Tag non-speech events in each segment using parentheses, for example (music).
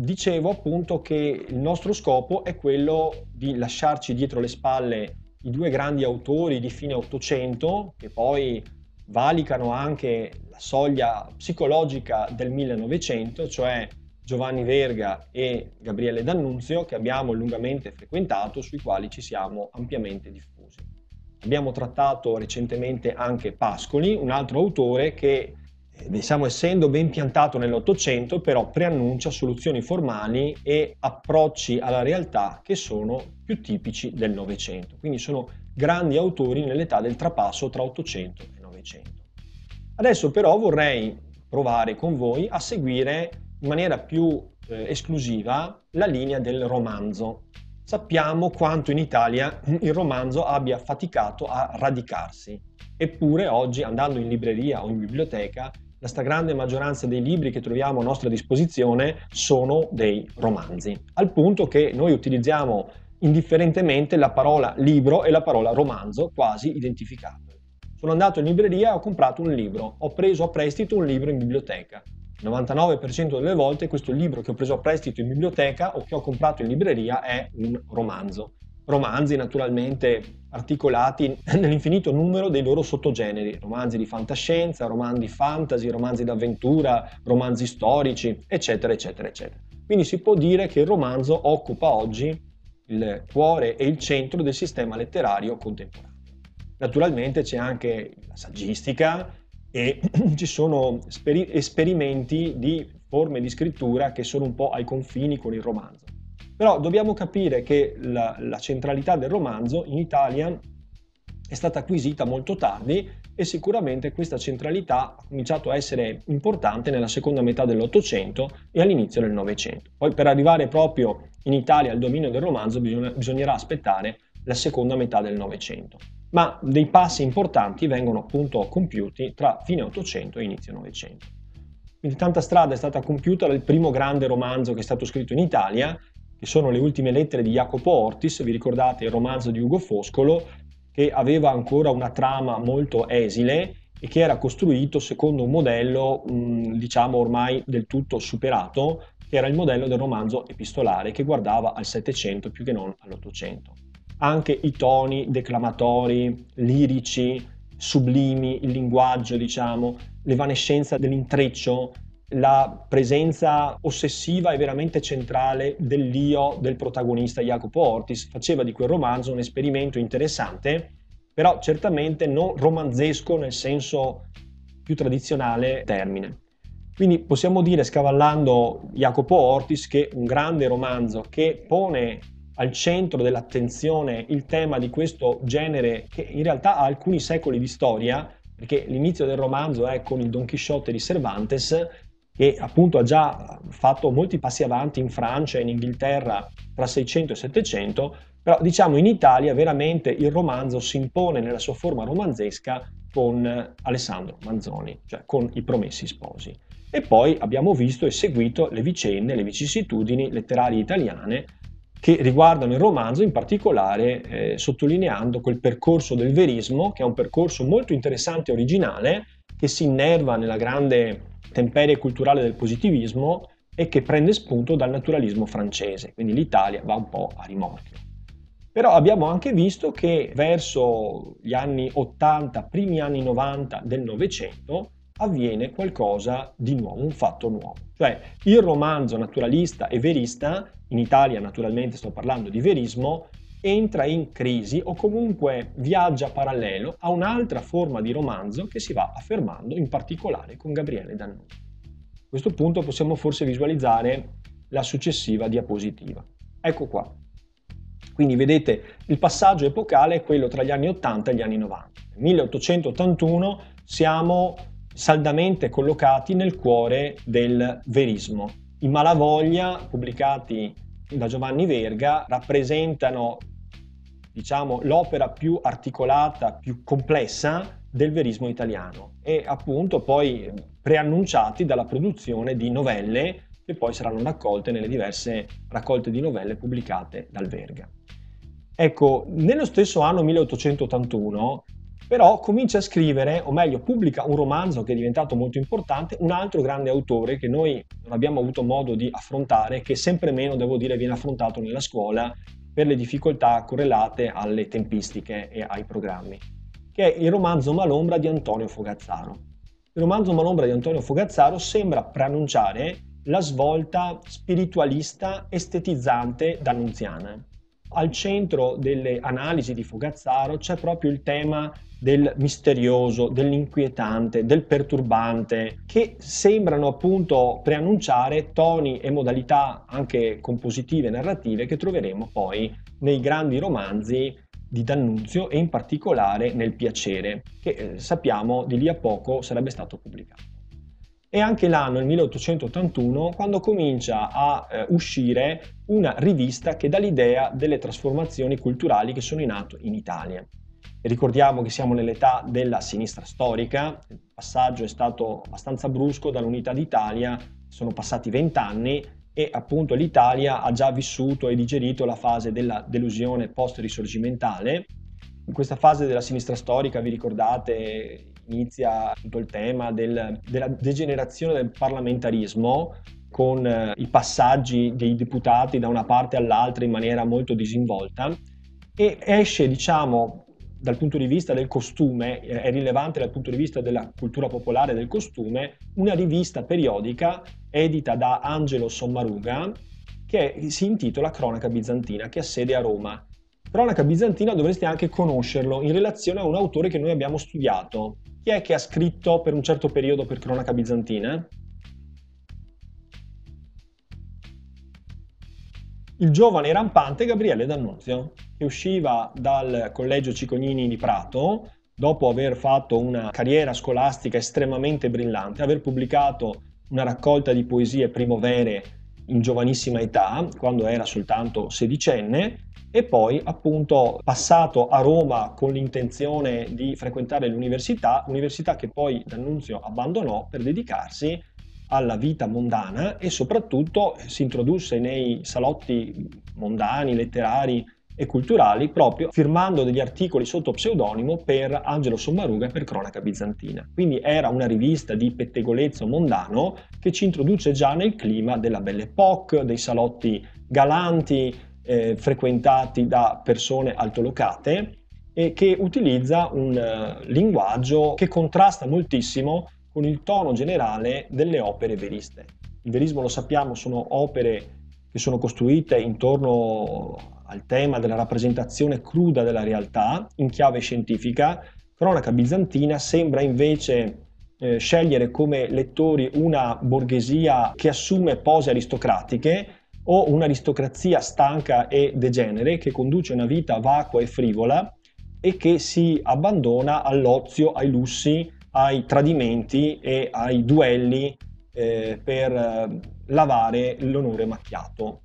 dicevo appunto che il nostro scopo è quello di lasciarci dietro le spalle i due grandi autori di fine Ottocento, che poi valicano anche la soglia psicologica del 1900, cioè Giovanni Verga e Gabriele D'Annunzio, che abbiamo lungamente frequentato, sui quali ci siamo ampiamente diffusi. Abbiamo trattato recentemente anche Pascoli, un altro autore che, diciamo, essendo ben piantato nell'Ottocento, però preannuncia soluzioni formali e approcci alla realtà che sono più tipici del Novecento. Quindi sono grandi autori nell'età del trapasso tra Ottocento e Novecento. Adesso però vorrei provare con voi a seguire in maniera più eh, esclusiva la linea del romanzo. Sappiamo quanto in Italia il romanzo abbia faticato a radicarsi, eppure oggi andando in libreria o in biblioteca la stragrande maggioranza dei libri che troviamo a nostra disposizione sono dei romanzi, al punto che noi utilizziamo indifferentemente la parola libro e la parola romanzo quasi identificate. Sono andato in libreria e ho comprato un libro, ho preso a prestito un libro in biblioteca. Il 99% delle volte questo libro che ho preso a prestito in biblioteca o che ho comprato in libreria è un romanzo. Romanzi naturalmente articolati (laughs) nell'infinito numero dei loro sottogeneri, romanzi di fantascienza, romanzi fantasy, romanzi d'avventura, romanzi storici, eccetera, eccetera, eccetera. Quindi si può dire che il romanzo occupa oggi il cuore e il centro del sistema letterario contemporaneo. Naturalmente c'è anche la saggistica e (clears throat) ci sono speri- esperimenti di forme di scrittura che sono un po' ai confini con il romanzo. Però dobbiamo capire che la, la centralità del romanzo in Italia è stata acquisita molto tardi e sicuramente questa centralità ha cominciato a essere importante nella seconda metà dell'Ottocento e all'inizio del Novecento. Poi per arrivare proprio in Italia al dominio del romanzo bisogna, bisognerà aspettare la seconda metà del Novecento ma dei passi importanti vengono appunto compiuti tra fine 800 e inizio 900. Quindi tanta strada è stata compiuta dal primo grande romanzo che è stato scritto in Italia, che sono le ultime lettere di Jacopo Ortis, vi ricordate il romanzo di Ugo Foscolo, che aveva ancora una trama molto esile e che era costruito secondo un modello, diciamo ormai del tutto superato, che era il modello del romanzo epistolare che guardava al Settecento più che non all'Ottocento. Anche i toni declamatori, lirici, sublimi, il linguaggio, diciamo, l'evanescenza dell'intreccio, la presenza ossessiva e veramente centrale dell'io del protagonista Jacopo Ortis faceva di quel romanzo un esperimento interessante, però certamente non romanzesco nel senso più tradizionale termine. Quindi possiamo dire, scavallando Jacopo Ortis, che un grande romanzo che pone al centro dell'attenzione il tema di questo genere che in realtà ha alcuni secoli di storia, perché l'inizio del romanzo è con il Don Chisciotte di Cervantes, che appunto ha già fatto molti passi avanti in Francia e in Inghilterra tra 600 e 700, però diciamo in Italia veramente il romanzo si impone nella sua forma romanzesca con Alessandro Manzoni, cioè con i Promessi Sposi. E poi abbiamo visto e seguito le vicende, le vicissitudini letterarie italiane che riguardano il romanzo, in particolare eh, sottolineando quel percorso del verismo, che è un percorso molto interessante e originale, che si innerva nella grande temperie culturale del positivismo e che prende spunto dal naturalismo francese, quindi l'Italia va un po' a rimorchio. Però abbiamo anche visto che verso gli anni 80, primi anni 90 del Novecento, avviene qualcosa di nuovo, un fatto nuovo. Cioè il romanzo naturalista e verista, in Italia naturalmente sto parlando di verismo, entra in crisi o comunque viaggia parallelo a un'altra forma di romanzo che si va affermando in particolare con Gabriele D'Annunzio. A questo punto possiamo forse visualizzare la successiva diapositiva. Ecco qua. Quindi vedete il passaggio epocale è quello tra gli anni 80 e gli anni 90. Nel 1881 siamo saldamente collocati nel cuore del verismo. I Malavoglia, pubblicati da Giovanni Verga, rappresentano diciamo, l'opera più articolata, più complessa del verismo italiano e appunto poi preannunciati dalla produzione di novelle che poi saranno raccolte nelle diverse raccolte di novelle pubblicate dal Verga. Ecco, nello stesso anno 1881 però comincia a scrivere, o meglio pubblica un romanzo che è diventato molto importante, un altro grande autore che noi non abbiamo avuto modo di affrontare, che sempre meno, devo dire, viene affrontato nella scuola per le difficoltà correlate alle tempistiche e ai programmi, che è il romanzo Malombra di Antonio Fogazzaro. Il romanzo Malombra di Antonio Fogazzaro sembra preannunciare la svolta spiritualista estetizzante d'Annunziana. Al centro delle analisi di Fogazzaro c'è proprio il tema del misterioso, dell'inquietante, del perturbante, che sembrano appunto preannunciare toni e modalità anche compositive e narrative che troveremo poi nei grandi romanzi di D'Annunzio e in particolare nel Piacere, che eh, sappiamo di lì a poco sarebbe stato pubblicato. È anche l'anno, il 1881, quando comincia a eh, uscire una rivista che dà l'idea delle trasformazioni culturali che sono in atto in Italia. Ricordiamo che siamo nell'età della sinistra storica, il passaggio è stato abbastanza brusco dall'unità d'Italia, sono passati vent'anni e appunto l'Italia ha già vissuto e digerito la fase della delusione post-risorgimentale. In questa fase della sinistra storica, vi ricordate, inizia tutto il tema del, della degenerazione del parlamentarismo con eh, i passaggi dei deputati da una parte all'altra in maniera molto disinvolta e esce, diciamo, dal punto di vista del costume, eh, è rilevante dal punto di vista della cultura popolare del costume, una rivista periodica edita da Angelo Sommaruga che si intitola Cronaca bizantina, che ha sede a Roma. Cronaca bizantina dovreste anche conoscerlo in relazione a un autore che noi abbiamo studiato. Chi è che ha scritto per un certo periodo per Cronaca bizantina? Il giovane rampante Gabriele D'Annunzio, che usciva dal collegio Cicognini di Prato dopo aver fatto una carriera scolastica estremamente brillante, aver pubblicato una raccolta di poesie primovere in giovanissima età, quando era soltanto sedicenne, e poi appunto passato a Roma con l'intenzione di frequentare l'università, università che poi D'Annunzio abbandonò per dedicarsi alla vita mondana e soprattutto si introdusse nei salotti mondani, letterari e culturali proprio firmando degli articoli sotto pseudonimo per Angelo Sommaruga e per Cronaca Bizantina. Quindi era una rivista di pettegolezzo mondano che ci introduce già nel clima della Belle Époque, dei salotti galanti eh, frequentati da persone altolocate e che utilizza un uh, linguaggio che contrasta moltissimo con il tono generale delle opere veriste. Il verismo, lo sappiamo, sono opere che sono costruite intorno al tema della rappresentazione cruda della realtà in chiave scientifica. Cronaca bizantina sembra invece eh, scegliere come lettori una borghesia che assume pose aristocratiche o un'aristocrazia stanca e degenere che conduce una vita vacua e frivola e che si abbandona all'ozio, ai lussi, ai tradimenti e ai duelli eh, per eh, lavare l'onore macchiato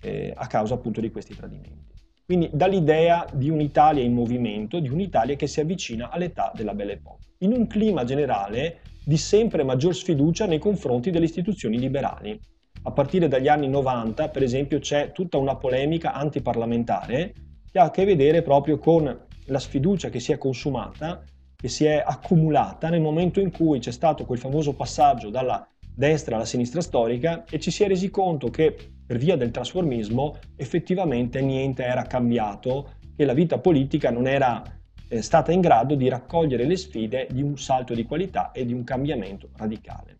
eh, a causa appunto di questi tradimenti. Quindi dall'idea di un'Italia in movimento, di un'Italia che si avvicina all'età della Belle Époque, in un clima generale di sempre maggior sfiducia nei confronti delle istituzioni liberali. A partire dagli anni 90, per esempio, c'è tutta una polemica antiparlamentare che ha a che vedere proprio con la sfiducia che si è consumata che si è accumulata nel momento in cui c'è stato quel famoso passaggio dalla destra alla sinistra storica e ci si è resi conto che per via del trasformismo effettivamente niente era cambiato, che la vita politica non era eh, stata in grado di raccogliere le sfide di un salto di qualità e di un cambiamento radicale.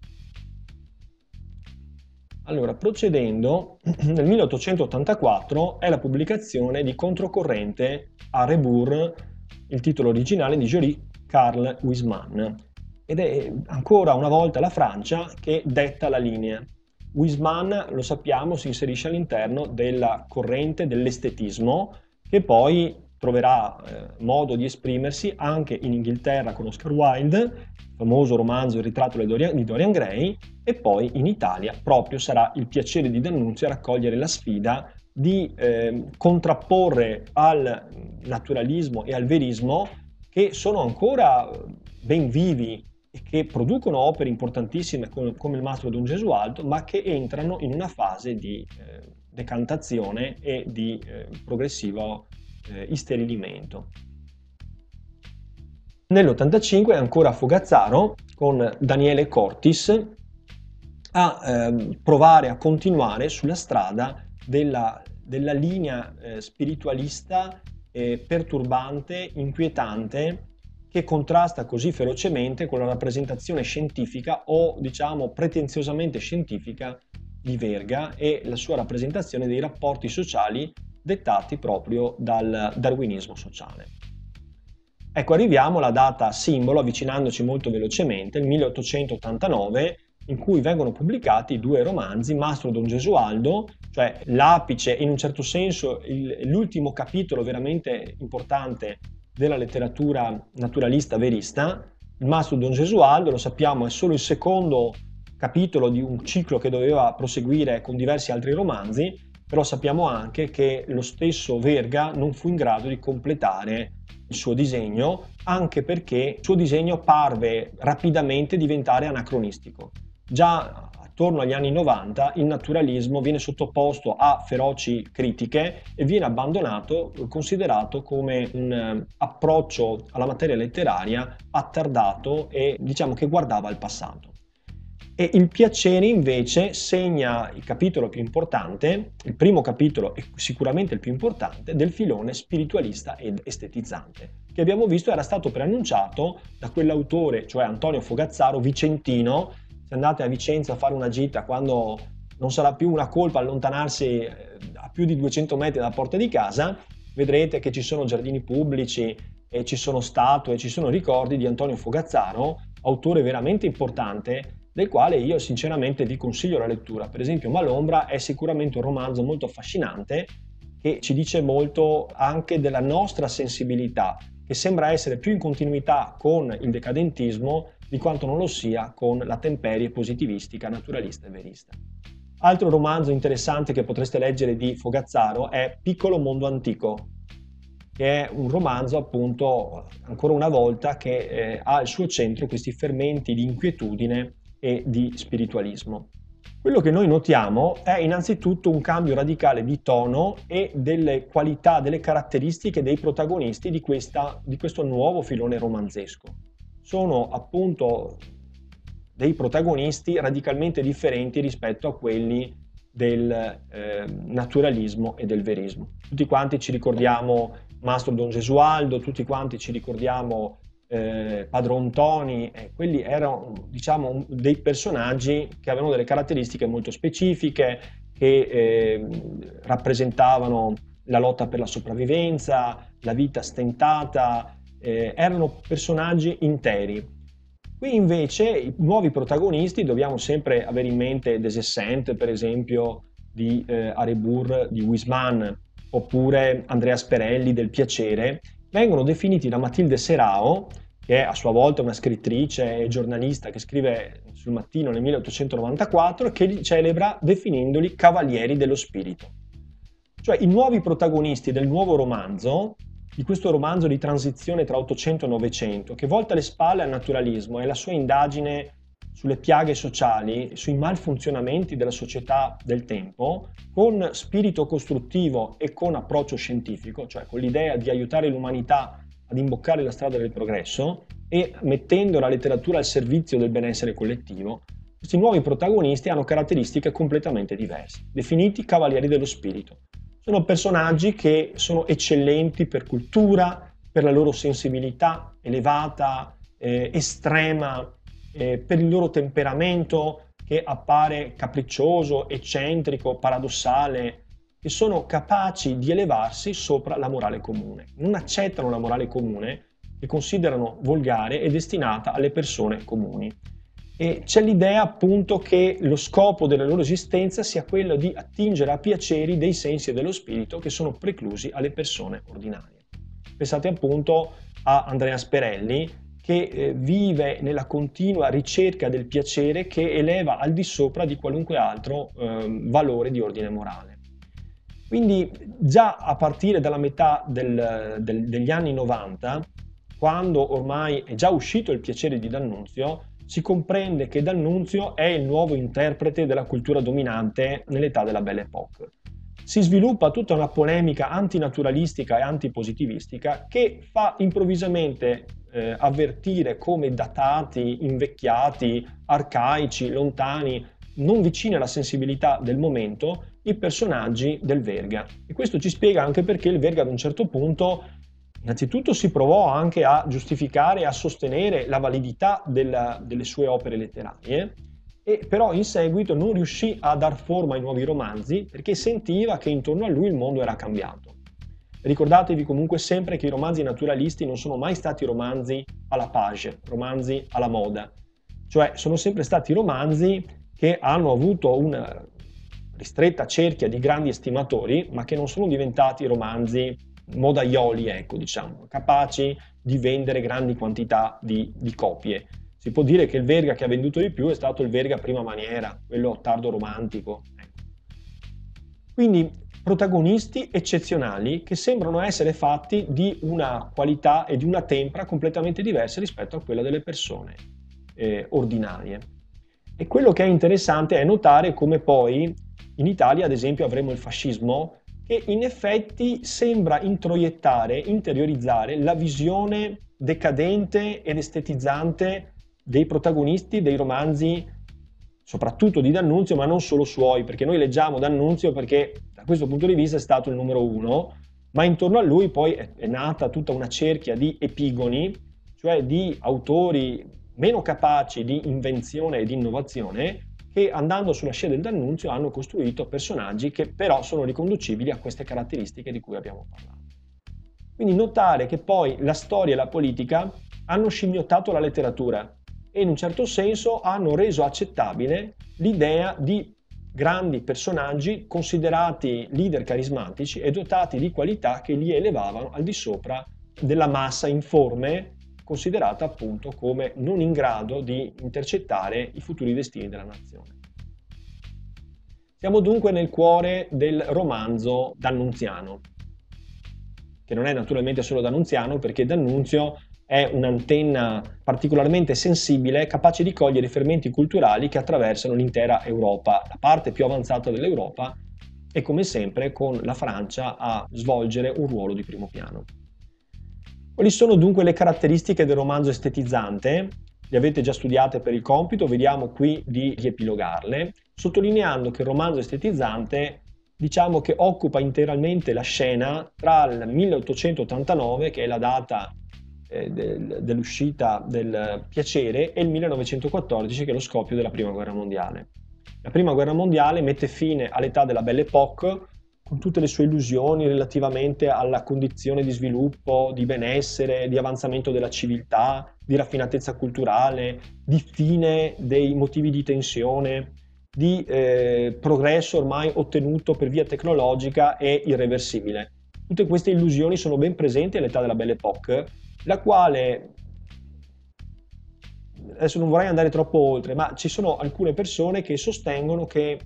Allora, procedendo, (clears throat) nel 1884 è la pubblicazione di Controcorrente a Rebours, il titolo originale di Jory Karl Wiesmann. Ed è ancora una volta la Francia che detta la linea. Wiesmann, lo sappiamo, si inserisce all'interno della corrente dell'estetismo che poi troverà eh, modo di esprimersi anche in Inghilterra con Oscar Wilde, il famoso romanzo Il ritratto di Dorian, di Dorian Gray, e poi in Italia proprio sarà il piacere di D'Annunzio a raccogliere la sfida di eh, contrapporre al naturalismo e al verismo che sono ancora ben vivi e che producono opere importantissime come, come il Mastro Don Gesualdo, ma che entrano in una fase di eh, decantazione e di eh, progressivo eh, isterilimento. Nell'85 ancora Fogazzaro con Daniele Cortis a eh, provare a continuare sulla strada della, della linea eh, spiritualista eh, perturbante, inquietante, che contrasta così ferocemente con la rappresentazione scientifica o diciamo pretenziosamente scientifica di Verga e la sua rappresentazione dei rapporti sociali dettati proprio dal darwinismo sociale. Ecco, arriviamo alla data simbolo, avvicinandoci molto velocemente, il 1889, in cui vengono pubblicati due romanzi, Mastro Don Gesualdo, cioè l'apice, in un certo senso il, l'ultimo capitolo veramente importante della letteratura naturalista verista. Il Mastro Don Gesualdo, lo sappiamo, è solo il secondo capitolo di un ciclo che doveva proseguire con diversi altri romanzi, però sappiamo anche che lo stesso Verga non fu in grado di completare il suo disegno, anche perché il suo disegno parve rapidamente diventare anacronistico. Già attorno agli anni 90 il naturalismo viene sottoposto a feroci critiche e viene abbandonato, considerato come un eh, approccio alla materia letteraria attardato e diciamo che guardava al passato. E il piacere invece segna il capitolo più importante, il primo capitolo e sicuramente il più importante, del filone spiritualista ed estetizzante, che abbiamo visto era stato preannunciato da quell'autore, cioè Antonio Fogazzaro, vicentino, andate a Vicenza a fare una gita quando non sarà più una colpa allontanarsi eh, a più di 200 metri dalla porta di casa, vedrete che ci sono giardini pubblici e ci sono statue, ci sono ricordi di Antonio Fogazzaro, autore veramente importante del quale io sinceramente vi consiglio la lettura. Per esempio Malombra è sicuramente un romanzo molto affascinante che ci dice molto anche della nostra sensibilità, che sembra essere più in continuità con il decadentismo di quanto non lo sia con la temperie positivistica, naturalista e verista. Altro romanzo interessante che potreste leggere di Fogazzaro è Piccolo mondo antico, che è un romanzo appunto ancora una volta che eh, ha al suo centro questi fermenti di inquietudine e di spiritualismo. Quello che noi notiamo è innanzitutto un cambio radicale di tono e delle qualità, delle caratteristiche dei protagonisti di, questa, di questo nuovo filone romanzesco. Sono appunto dei protagonisti radicalmente differenti rispetto a quelli del eh, naturalismo e del verismo. Tutti quanti ci ricordiamo Mastro Don Gesualdo, tutti quanti ci ricordiamo eh, Padron Tony, eh, quelli erano diciamo dei personaggi che avevano delle caratteristiche molto specifiche, che eh, rappresentavano la lotta per la sopravvivenza, la vita stentata, eh, erano personaggi interi. Qui invece i nuovi protagonisti dobbiamo sempre avere in mente Des Essent, per esempio, di eh, Arebur, di Wisman, oppure Andrea Sperelli del Piacere, vengono definiti da Matilde Serao che è a sua volta una scrittrice e giornalista che scrive sul mattino nel 1894, che li celebra definendoli cavalieri dello spirito. Cioè i nuovi protagonisti del nuovo romanzo, di questo romanzo di transizione tra 800 e 900, che volta le spalle al naturalismo e la sua indagine sulle piaghe sociali, sui malfunzionamenti della società del tempo, con spirito costruttivo e con approccio scientifico, cioè con l'idea di aiutare l'umanità ad imboccare la strada del progresso e mettendo la letteratura al servizio del benessere collettivo, questi nuovi protagonisti hanno caratteristiche completamente diverse, definiti cavalieri dello spirito. Sono personaggi che sono eccellenti per cultura, per la loro sensibilità elevata, eh, estrema, eh, per il loro temperamento che appare capriccioso, eccentrico, paradossale, che sono capaci di elevarsi sopra la morale comune. Non accettano la morale comune che considerano volgare e destinata alle persone comuni. E c'è l'idea appunto che lo scopo della loro esistenza sia quello di attingere a piaceri dei sensi e dello spirito che sono preclusi alle persone ordinarie. Pensate appunto a Andrea Sperelli che eh, vive nella continua ricerca del piacere che eleva al di sopra di qualunque altro eh, valore di ordine morale. Quindi già a partire dalla metà del, del, degli anni 90, quando ormai è già uscito il piacere di D'Annunzio, si comprende che D'Annunzio è il nuovo interprete della cultura dominante nell'età della Belle Époque. Si sviluppa tutta una polemica antinaturalistica e antipositivistica che fa improvvisamente eh, avvertire come datati, invecchiati, arcaici, lontani, non vicini alla sensibilità del momento, i personaggi del Verga. E questo ci spiega anche perché il Verga ad un certo punto innanzitutto si provò anche a giustificare e a sostenere la validità della, delle sue opere letterarie, e però in seguito non riuscì a dar forma ai nuovi romanzi perché sentiva che intorno a lui il mondo era cambiato. Ricordatevi comunque sempre che i romanzi naturalisti non sono mai stati romanzi alla page, romanzi alla moda, cioè sono sempre stati romanzi che hanno avuto una ristretta cerchia di grandi estimatori, ma che non sono diventati romanzi modaioli, ecco, diciamo, capaci di vendere grandi quantità di, di copie. Si può dire che il Verga che ha venduto di più è stato il Verga prima maniera, quello tardo romantico. Ecco. Quindi protagonisti eccezionali che sembrano essere fatti di una qualità e di una tempra completamente diverse rispetto a quella delle persone eh, ordinarie. E quello che è interessante è notare come poi in Italia, ad esempio, avremo il fascismo che in effetti sembra introiettare, interiorizzare la visione decadente ed estetizzante dei protagonisti dei romanzi soprattutto di D'Annunzio, ma non solo suoi, perché noi leggiamo D'Annunzio perché da questo punto di vista è stato il numero uno, ma intorno a lui poi è, nata tutta una cerchia di epigoni, cioè di autori meno capaci di invenzione e di innovazione, che andando sulla scia del D'Annunzio hanno costruito personaggi che però sono riconducibili a queste caratteristiche di cui abbiamo parlato. Quindi notare che poi la storia e la politica hanno scimmiottato la letteratura e in un certo senso hanno reso accettabile l'idea di grandi personaggi considerati leader carismatici e dotati di qualità che li elevavano al di sopra della massa informe considerata appunto come non in grado di intercettare i futuri destini della nazione. Siamo dunque nel cuore del romanzo d'Annunziano, che non è naturalmente solo d'Annunziano perché D'Annunzio è un'antenna particolarmente sensibile, capace di cogliere i fermenti culturali che attraversano l'intera Europa, la parte più avanzata dell'Europa, e come sempre con la Francia a svolgere un ruolo di primo piano. Quali sono dunque le caratteristiche del romanzo estetizzante? Le avete già studiate per il compito, vediamo qui di riepilogarle, sottolineando che il romanzo estetizzante diciamo che occupa integralmente la scena tra il 1889, che è la data eh, del, dell'uscita del piacere e il 1914 che è lo scoppio della prima guerra mondiale. La prima guerra mondiale mette fine all'età della Belle Époque con tutte le sue illusioni relativamente alla condizione di sviluppo, di benessere, di avanzamento della civiltà, di raffinatezza culturale, di fine dei motivi di tensione, di eh, progresso ormai ottenuto per via tecnologica e irreversibile. Tutte queste illusioni sono ben presenti all'età della Belle Époque la quale adesso non vorrei andare troppo oltre, ma ci sono alcune persone che sostengono che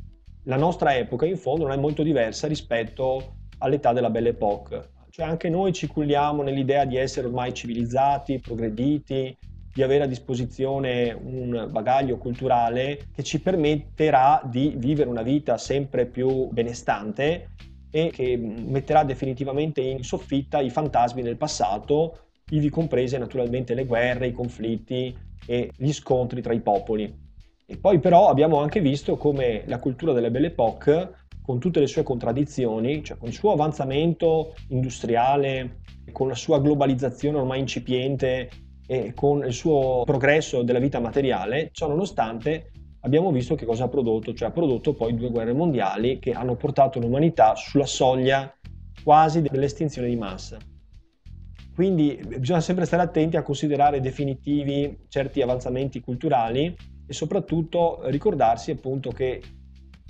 la nostra epoca in fondo non è molto diversa rispetto all'età della Belle Époque. Cioè anche noi ci culliamo nell'idea di essere ormai civilizzati, progrediti, di avere a disposizione un bagaglio culturale che ci permetterà di vivere una vita sempre più benestante e che metterà definitivamente in soffitta i fantasmi del passato ivi comprese naturalmente le guerre, i conflitti e gli scontri tra i popoli. E poi però abbiamo anche visto come la cultura delle Belle Époque, con tutte le sue contraddizioni, cioè con il suo avanzamento industriale, con la sua globalizzazione ormai incipiente e con il suo progresso della vita materiale, ciò nonostante abbiamo visto che cosa ha prodotto, cioè ha prodotto poi due guerre mondiali che hanno portato l'umanità sulla soglia quasi dell'estinzione di massa. Quindi bisogna sempre stare attenti a considerare definitivi certi avanzamenti culturali e soprattutto ricordarsi appunto che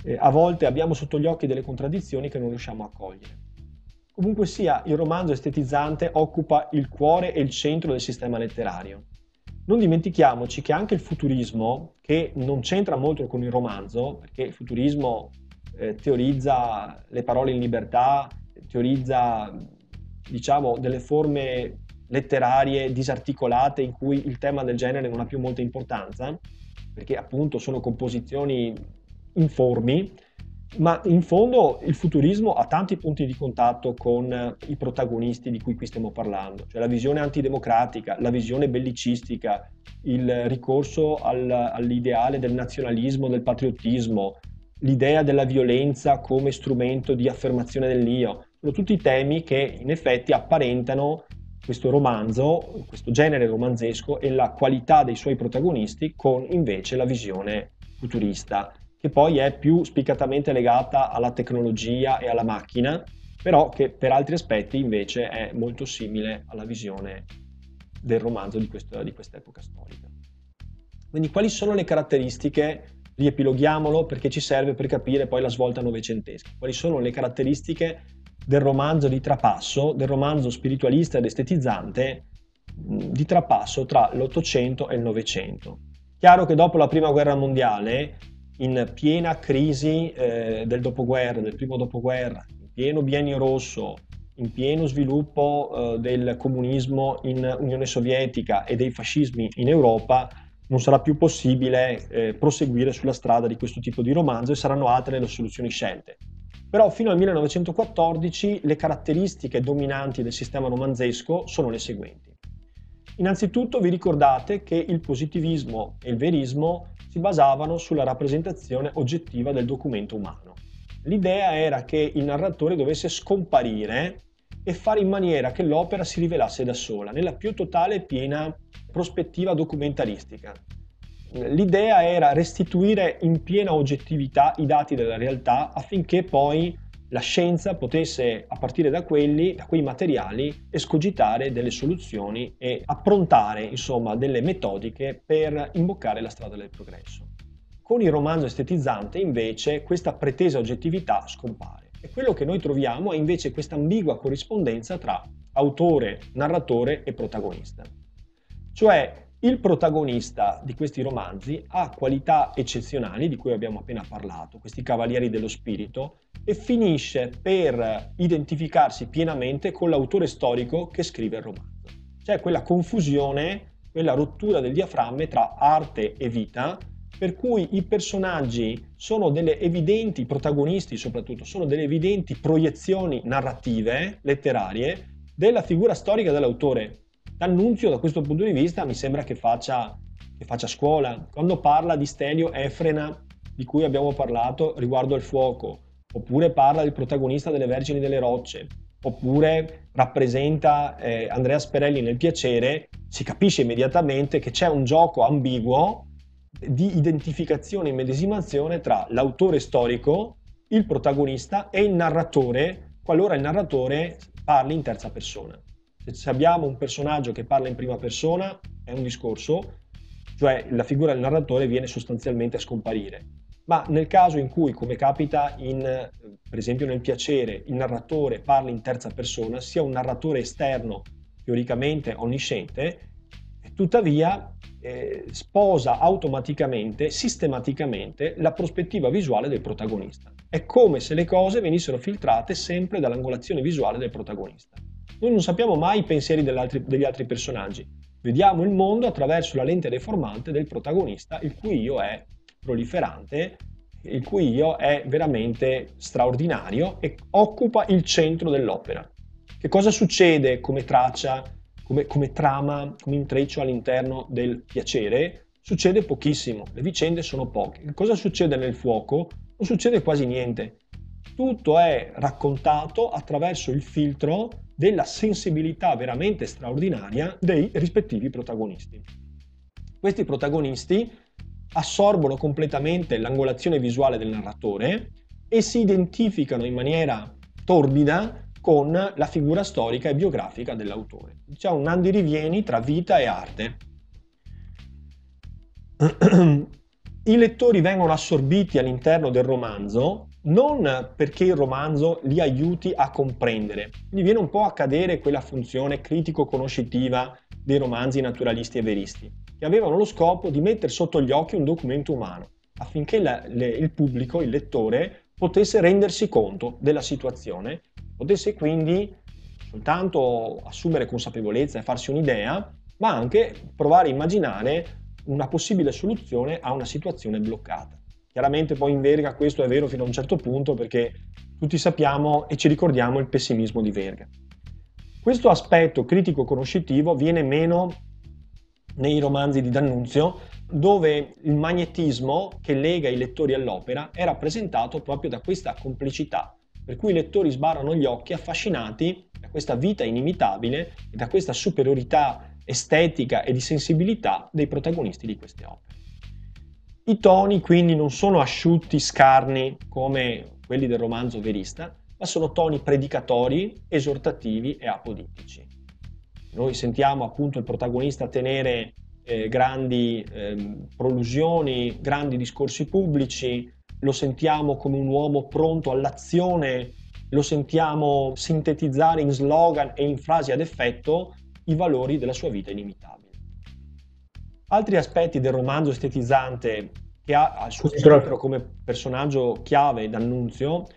eh, a volte abbiamo sotto gli occhi delle contraddizioni che non riusciamo a cogliere. Comunque sia, il romanzo estetizzante occupa il cuore e il centro del sistema letterario. Non dimentichiamoci che anche il futurismo, che non c'entra molto con il romanzo, perché il futurismo eh, teorizza le parole in libertà, teorizza diciamo, delle forme letterarie disarticolate in cui il tema del genere non ha più molta importanza, perché appunto sono composizioni informi, ma in fondo il futurismo ha tanti punti di contatto con i protagonisti di cui qui stiamo parlando, cioè la visione antidemocratica, la visione bellicistica, il ricorso al, all'ideale del nazionalismo, del patriottismo, l'idea della violenza come strumento di affermazione dell'io. Sono tutti temi che in effetti apparentano questo romanzo, questo genere romanzesco e la qualità dei suoi protagonisti con invece la visione futurista che poi è più spiccatamente legata alla tecnologia e alla macchina, però che per altri aspetti invece è molto simile alla visione del romanzo di, questo, di quest'epoca storica. Quindi quali sono le caratteristiche, riepiloghiamolo perché ci serve per capire poi la svolta novecentesca, quali sono le caratteristiche del romanzo di trapasso, del romanzo spiritualista ed estetizzante di trapasso tra l'Ottocento e il Novecento. Chiaro che dopo la Prima Guerra Mondiale in piena crisi eh, del dopoguerra, del primo dopoguerra, in pieno biennio rosso, in pieno sviluppo eh, del comunismo in Unione Sovietica e dei fascismi in Europa, non sarà più possibile eh, proseguire sulla strada di questo tipo di romanzo e saranno altre le soluzioni scelte. Però fino al 1914 le caratteristiche dominanti del sistema romanzesco sono le seguenti. Innanzitutto vi ricordate che il positivismo e il verismo si basavano sulla rappresentazione oggettiva del documento umano. L'idea era che il narratore dovesse scomparire e fare in maniera che l'opera si rivelasse da sola, nella più totale e piena prospettiva documentaristica. L'idea era restituire in piena oggettività i dati della realtà affinché poi la scienza potesse, a partire da quelli, da quei materiali, escogitare delle soluzioni e approntare, insomma, delle metodiche per imboccare la strada del progresso. Con il romanzo estetizzante, invece, questa pretesa oggettività scompare. E quello che noi troviamo è invece questa ambigua corrispondenza tra autore, narratore e protagonista. Cioè, il protagonista di questi romanzi ha qualità eccezionali di cui abbiamo appena parlato, questi cavalieri dello spirito, e finisce per identificarsi pienamente con l'autore storico che scrive il romanzo. C'è quella confusione, quella rottura del diaframme tra arte e vita, per cui i personaggi sono delle evidenti, i protagonisti soprattutto, sono delle evidenti proiezioni narrative, letterarie, della figura storica dell'autore D'Annunzio da questo punto di vista mi sembra che faccia, che faccia scuola. Quando parla di Stelio Efrena, di cui abbiamo parlato riguardo al fuoco, oppure parla del protagonista delle Vergini delle Rocce, oppure rappresenta eh, Andrea Sperelli nel piacere, si capisce immediatamente che c'è un gioco ambiguo di identificazione e medesimazione tra l'autore storico, il protagonista e il narratore, qualora il narratore parli in terza persona. Se abbiamo un personaggio che parla in prima persona è un discorso, cioè la figura del narratore viene sostanzialmente a scomparire. Ma nel caso in cui, come capita in, per esempio nel piacere, il narratore parla in terza persona, sia un narratore esterno, teoricamente onnisciente, tuttavia eh, sposa automaticamente, sistematicamente, la prospettiva visuale del protagonista. È come se le cose venissero filtrate sempre dall'angolazione visuale del protagonista. Noi non sappiamo mai i pensieri degli altri personaggi. Vediamo il mondo attraverso la lente deformante del protagonista, il cui io è proliferante, il cui io è veramente straordinario e occupa il centro dell'opera. Che cosa succede come traccia, come, come trama, come intreccio all'interno del piacere? Succede pochissimo, le vicende sono poche. Che cosa succede nel fuoco? Non succede quasi niente. Tutto è raccontato attraverso il filtro della sensibilità veramente straordinaria dei rispettivi protagonisti. Questi protagonisti assorbono completamente l'angolazione visuale del narratore e si identificano in maniera torbida con la figura storica e biografica dell'autore. C'è un andirivieni tra vita e arte. (clears throat) I lettori vengono assorbiti all'interno del romanzo non perché il romanzo li aiuti a comprendere, gli viene un po' a cadere quella funzione critico-conoscitiva dei romanzi naturalisti e veristi, che avevano lo scopo di mettere sotto gli occhi un documento umano, affinché la, le, il pubblico, il lettore, potesse rendersi conto della situazione, potesse quindi soltanto assumere consapevolezza e farsi un'idea, ma anche provare a immaginare una possibile soluzione a una situazione bloccata. Chiaramente poi in Verga questo è vero fino a un certo punto perché tutti sappiamo e ci ricordiamo il pessimismo di Verga. Questo aspetto critico-conoscitivo viene meno nei romanzi di D'Annunzio, dove il magnetismo che lega i lettori all'opera è rappresentato proprio da questa complicità, per cui i lettori sbarrano gli occhi affascinati da questa vita inimitabile e da questa superiorità estetica e di sensibilità dei protagonisti di queste opere. I toni quindi non sono asciutti, scarni come quelli del romanzo verista, ma sono toni predicatori, esortativi e apodittici. Noi sentiamo appunto il protagonista tenere eh, grandi eh, prolusioni, grandi discorsi pubblici, lo sentiamo come un uomo pronto all'azione, lo sentiamo sintetizzare in slogan e in frasi ad effetto i valori della sua vita inimitabile. Altri aspetti del romanzo estetizzante che ha al suo centro come personaggio chiave d'annunzio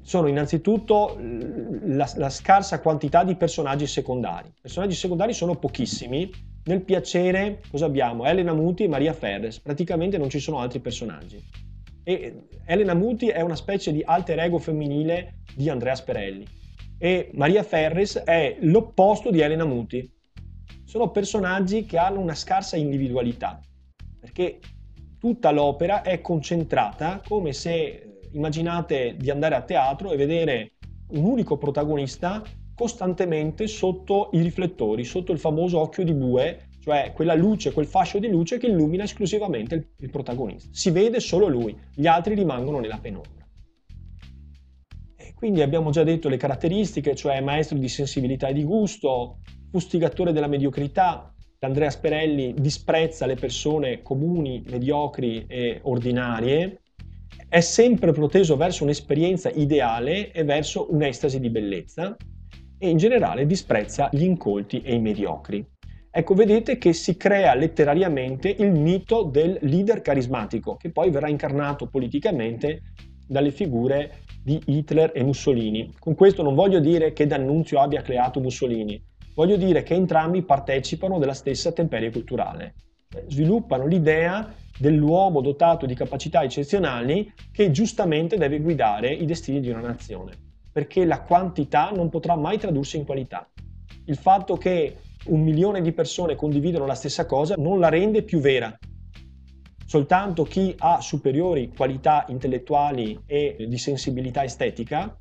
sono innanzitutto la, la, scarsa quantità di personaggi secondari. I personaggi secondari sono pochissimi. Nel piacere cosa abbiamo? Elena Muti e Maria Ferres. Praticamente non ci sono altri personaggi. E Elena Muti è una specie di alter ego femminile di Andrea Sperelli. E Maria Ferres è l'opposto di Elena Muti. Sono personaggi che hanno una scarsa individualità. Perché tutta l'opera è concentrata come se immaginate di andare a teatro e vedere un unico protagonista costantemente sotto i riflettori, sotto il famoso occhio di bue, cioè quella luce, quel fascio di luce che illumina esclusivamente il, il protagonista. Si vede solo lui, gli altri rimangono nella penombra. E quindi abbiamo già detto le caratteristiche, cioè maestro di sensibilità e di gusto, fustigatore della mediocrità, Andrea Sperelli disprezza le persone comuni, mediocri e ordinarie, è sempre proteso verso un'esperienza ideale e verso un'estasi di bellezza e in generale disprezza gli incolti e i mediocri. Ecco, vedete che si crea letterariamente il mito del leader carismatico, che poi verrà incarnato politicamente dalle figure di Hitler e Mussolini. Con questo non voglio dire che D'Annunzio abbia creato Mussolini, voglio dire che entrambi partecipano della stessa temperie culturale. Sviluppano l'idea dell'uomo dotato di capacità eccezionali che giustamente deve guidare i destini di una nazione, perché la quantità non potrà mai tradursi in qualità. Il fatto che un milione di persone condividono la stessa cosa non la rende più vera. Soltanto chi ha superiori qualità intellettuali e di sensibilità estetica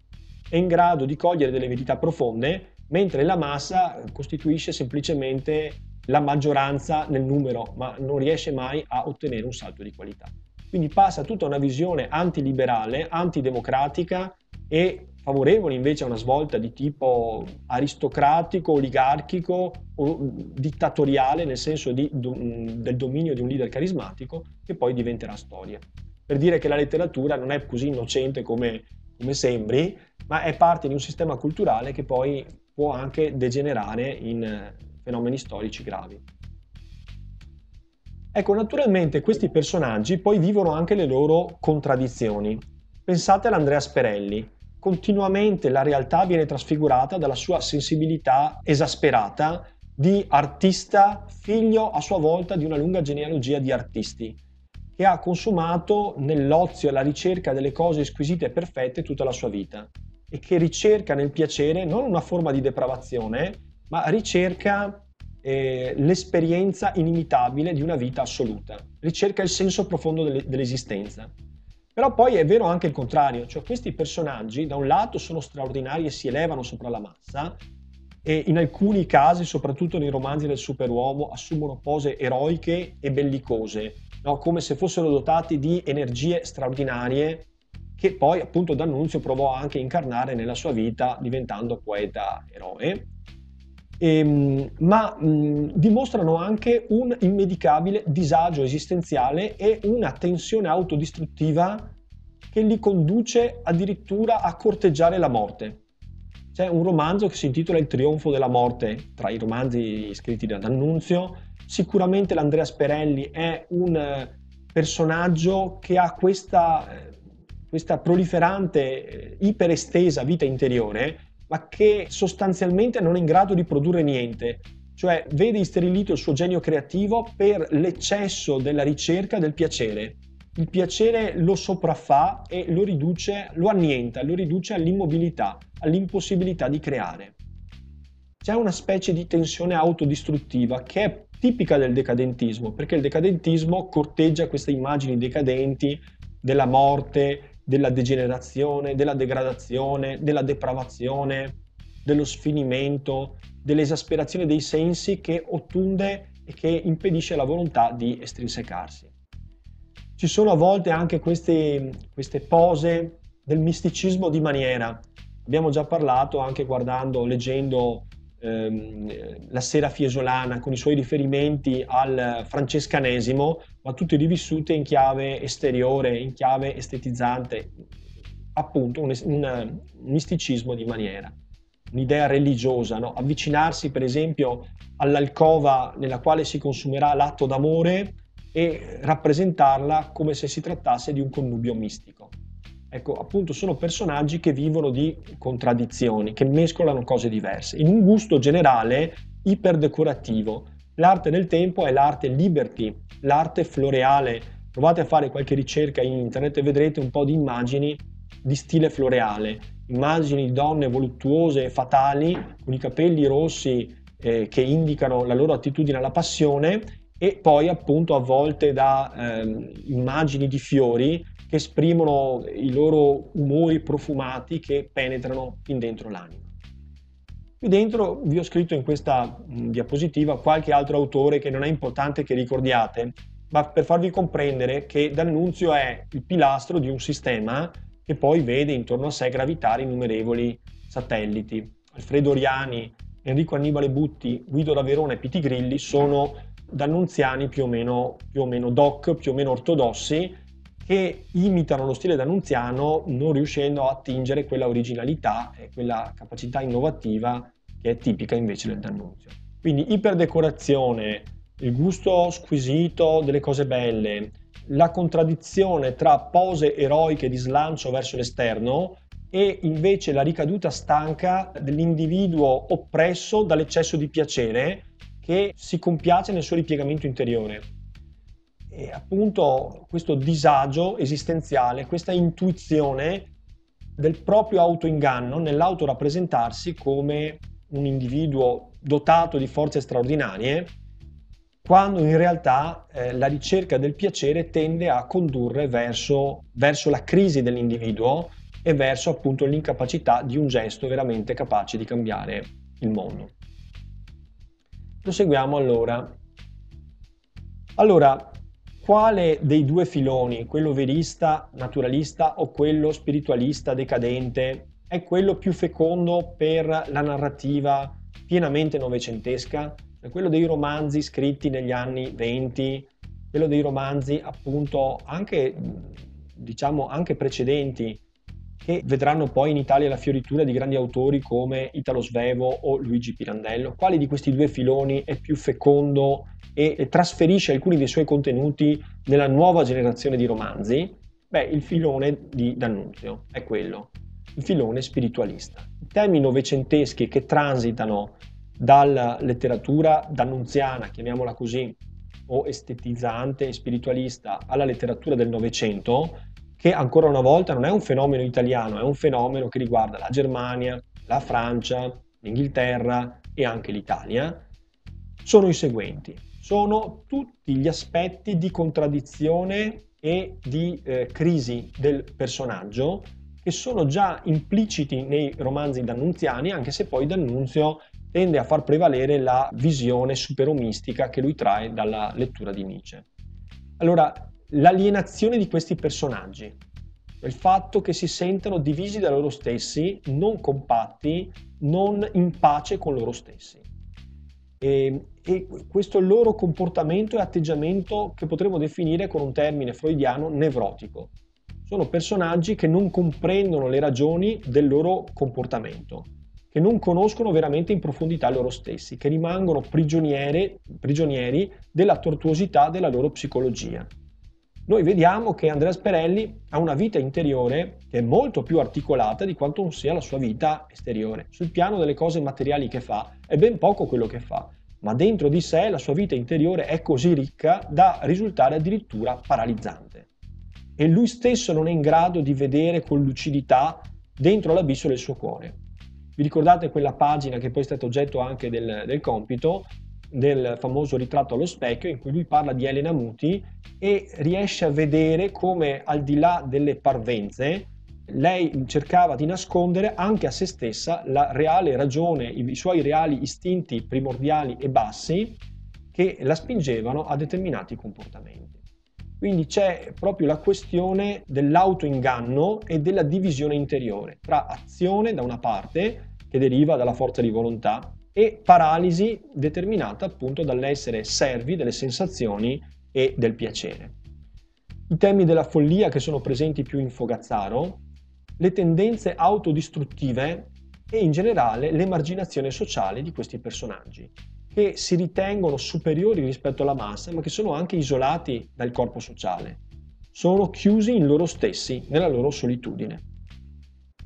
è in grado di cogliere delle verità profonde, mentre la massa costituisce semplicemente la maggioranza nel numero, ma non riesce mai a ottenere un salto di qualità. Quindi passa tutta una visione antiliberale, antidemocratica e favorevole invece a una svolta di tipo aristocratico, oligarchico o dittatoriale nel senso di, del dominio di un leader carismatico che poi diventerà storia. Per dire che la letteratura non è così innocente come, come sembri, ma è parte di un sistema culturale che poi può anche degenerare in fenomeni storici gravi. Ecco, naturalmente questi personaggi poi vivono anche le loro contraddizioni. Pensate all'Andrea Sperelli. Continuamente la realtà viene trasfigurata dalla sua sensibilità esasperata di artista, figlio a sua volta di una lunga genealogia di artisti, che ha consumato nell'ozio e alla ricerca delle cose squisite e perfette tutta la sua vita e che ricerca nel piacere non una forma di depravazione, ma ricerca eh, l'esperienza inimitabile di una vita assoluta, ricerca il senso profondo delle, dell'esistenza. Però poi è vero anche il contrario, cioè questi personaggi da un lato sono straordinari e si elevano sopra la massa e in alcuni casi, soprattutto nei romanzi del superuomo, assumono pose eroiche e bellicose, no? come se fossero dotati di energie straordinarie che poi appunto D'Annunzio provò anche a incarnare nella sua vita diventando poeta eroe ehm, ma mh, dimostrano anche un immedicabile disagio esistenziale e una tensione autodistruttiva che li conduce addirittura a corteggiare la morte. C'è un romanzo che si intitola Il trionfo della morte, tra i romanzi scritti da D'Annunzio. Sicuramente l'Andrea Sperelli è un personaggio che ha questa, questa proliferante, iperestesa vita interiore ma che sostanzialmente non è in grado di produrre niente, cioè vede isterilito il suo genio creativo per l'eccesso della ricerca del piacere. il piacere lo sopraffa e lo riduce, lo annienta, lo riduce all'immobilità, all'impossibilità di creare. C'è una specie di tensione autodistruttiva che è tipica del decadentismo, perché il decadentismo corteggia queste immagini decadenti della morte, della degenerazione, della degradazione, della depravazione, dello sfinimento, dell'esasperazione dei sensi che ottunde e che impedisce alla volontà di estrinsecarsi. Ci sono a volte anche queste, queste pose del misticismo di maniera. Abbiamo già parlato anche guardando, leggendo ehm, la sera fiesolana con i suoi riferimenti al francescanesimo, ma tutte rivissute in chiave esteriore, in chiave estetizzante, appunto un, un, un misticismo di maniera un'idea religiosa, no? avvicinarsi per esempio all'alcova nella quale si consumerà l'atto d'amore e rappresentarla come se si trattasse di un connubio mistico. Ecco, appunto sono personaggi che vivono di contraddizioni, che mescolano cose diverse, in un gusto generale iperdecorativo. L'arte del tempo è l'arte liberty, l'arte floreale. Provate a fare qualche ricerca in internet e vedrete un po' di immagini di stile floreale, immagini di donne voluttuose e fatali con i capelli rossi eh, che indicano la loro attitudine alla passione e poi appunto avvolte da eh, immagini di fiori esprimono i loro umori profumati che penetrano fin dentro l'anima. Qui dentro vi ho scritto in questa diapositiva qualche altro autore che non è importante che ricordiate, ma per farvi comprendere che D'Annunzio è il pilastro di un sistema che poi vede intorno a sé gravitare innumerevoli satelliti. Alfredo Oriani, Enrico Annibale Butti, Guido da Verona e Piti Grilli sono d'annunziani più o meno, più o meno doc, più o meno ortodossi, che imitano lo stile d'annunziano non riuscendo a attingere quella originalità e quella capacità innovativa che è tipica invece del d'annunzio. Quindi iperdecorazione, il gusto squisito delle cose belle, la contraddizione tra pose eroiche di slancio verso l'esterno e invece la ricaduta stanca dell'individuo oppresso dall'eccesso di piacere che si compiace nel suo ripiegamento interiore. E appunto questo disagio esistenziale, questa intuizione del proprio autoinganno nell'autorappresentarsi come un individuo dotato di forze straordinarie, quando in realtà eh, la ricerca del piacere tende a condurre verso, verso la crisi dell'individuo e verso appunto l'incapacità di un gesto veramente capace di cambiare il mondo. Proseguiamo allora. Allora, quale dei due filoni, quello verista, naturalista o quello spiritualista, decadente, è quello più fecondo per la narrativa pienamente novecentesca? È quello dei romanzi scritti negli anni 20, quello dei romanzi appunto anche, diciamo, anche precedenti, che vedranno poi in Italia la fioritura di grandi autori come Italo Svevo o Luigi Pirandello. Quale di questi due filoni è più fecondo e trasferisce alcuni dei suoi contenuti nella nuova generazione di romanzi? Beh, il filone di D'Annunzio è quello, il filone spiritualista. I temi novecenteschi che transitano dalla letteratura d'annunziana, chiamiamola così, o estetizzante e spiritualista, alla letteratura del Novecento, che ancora una volta non è un fenomeno italiano, è un fenomeno che riguarda la Germania, la Francia, l'Inghilterra e anche l'Italia, sono i seguenti. Sono tutti gli aspetti di contraddizione e di eh, crisi del personaggio che sono già impliciti nei romanzi d'Annunziani, anche se poi D'Annunzio tende a far prevalere la visione superomistica che lui trae dalla lettura di Nietzsche. Allora, l'alienazione di questi personaggi, il fatto che si sentano divisi da loro stessi, non compatti, non in pace con loro stessi. E, e questo loro comportamento e atteggiamento che potremmo definire con un termine freudiano nevrotico. Sono personaggi che non comprendono le ragioni del loro comportamento, che non conoscono veramente in profondità loro stessi, che rimangono prigionieri della tortuosità della loro psicologia noi vediamo che Andrea Sperelli ha una vita interiore che è molto più articolata di quanto non sia la sua vita esteriore. Sul piano delle cose materiali che fa è ben poco quello che fa, ma dentro di sé la sua vita interiore è così ricca da risultare addirittura paralizzante. e lui stesso non è in grado di vedere con lucidità dentro l'abisso del suo cuore. Vi ricordate quella pagina che poi è stata oggetto anche del, del compito, del famoso ritratto allo specchio, in cui lui parla di Elena Muti e riesce a vedere come al di là delle parvenze, lei cercava di nascondere anche a se stessa la reale ragione, i suoi reali istinti primordiali e bassi che la spingevano a determinati comportamenti. Quindi c'è proprio la questione dell'autoinganno e della divisione interiore tra azione da una parte, che deriva dalla forza di volontà, e paralisi determinata appunto dall'essere servi delle sensazioni e del piacere. I temi della follia che sono presenti più in Fogazzaro, le tendenze autodistruttive e in generale l'emarginazione sociale di questi personaggi, che si ritengono superiori rispetto alla massa, ma che sono anche isolati dal corpo sociale. Sono chiusi in loro stessi, nella loro solitudine.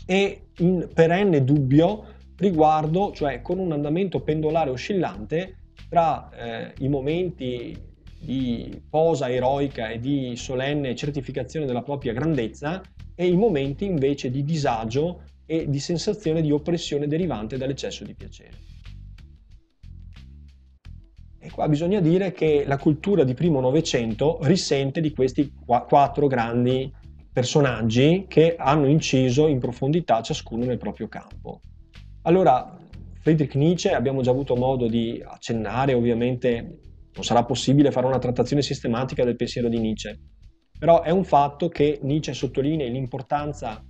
E in perenne dubbio riguardo, cioè con un andamento pendolare oscillante tra eh, i momenti di posa eroica e di solenne certificazione della propria grandezza e i momenti invece di disagio e di sensazione di oppressione derivante dall'eccesso di piacere. E qua bisogna dire che la cultura di primo Novecento risente di questi quattro grandi personaggi che hanno inciso in profondità ciascuno nel proprio campo. Allora, Friedrich Nietzsche abbiamo già avuto modo di accennare, ovviamente non sarà possibile fare una trattazione sistematica del pensiero di Nietzsche, però è un fatto che Nietzsche sottolinea l'importanza,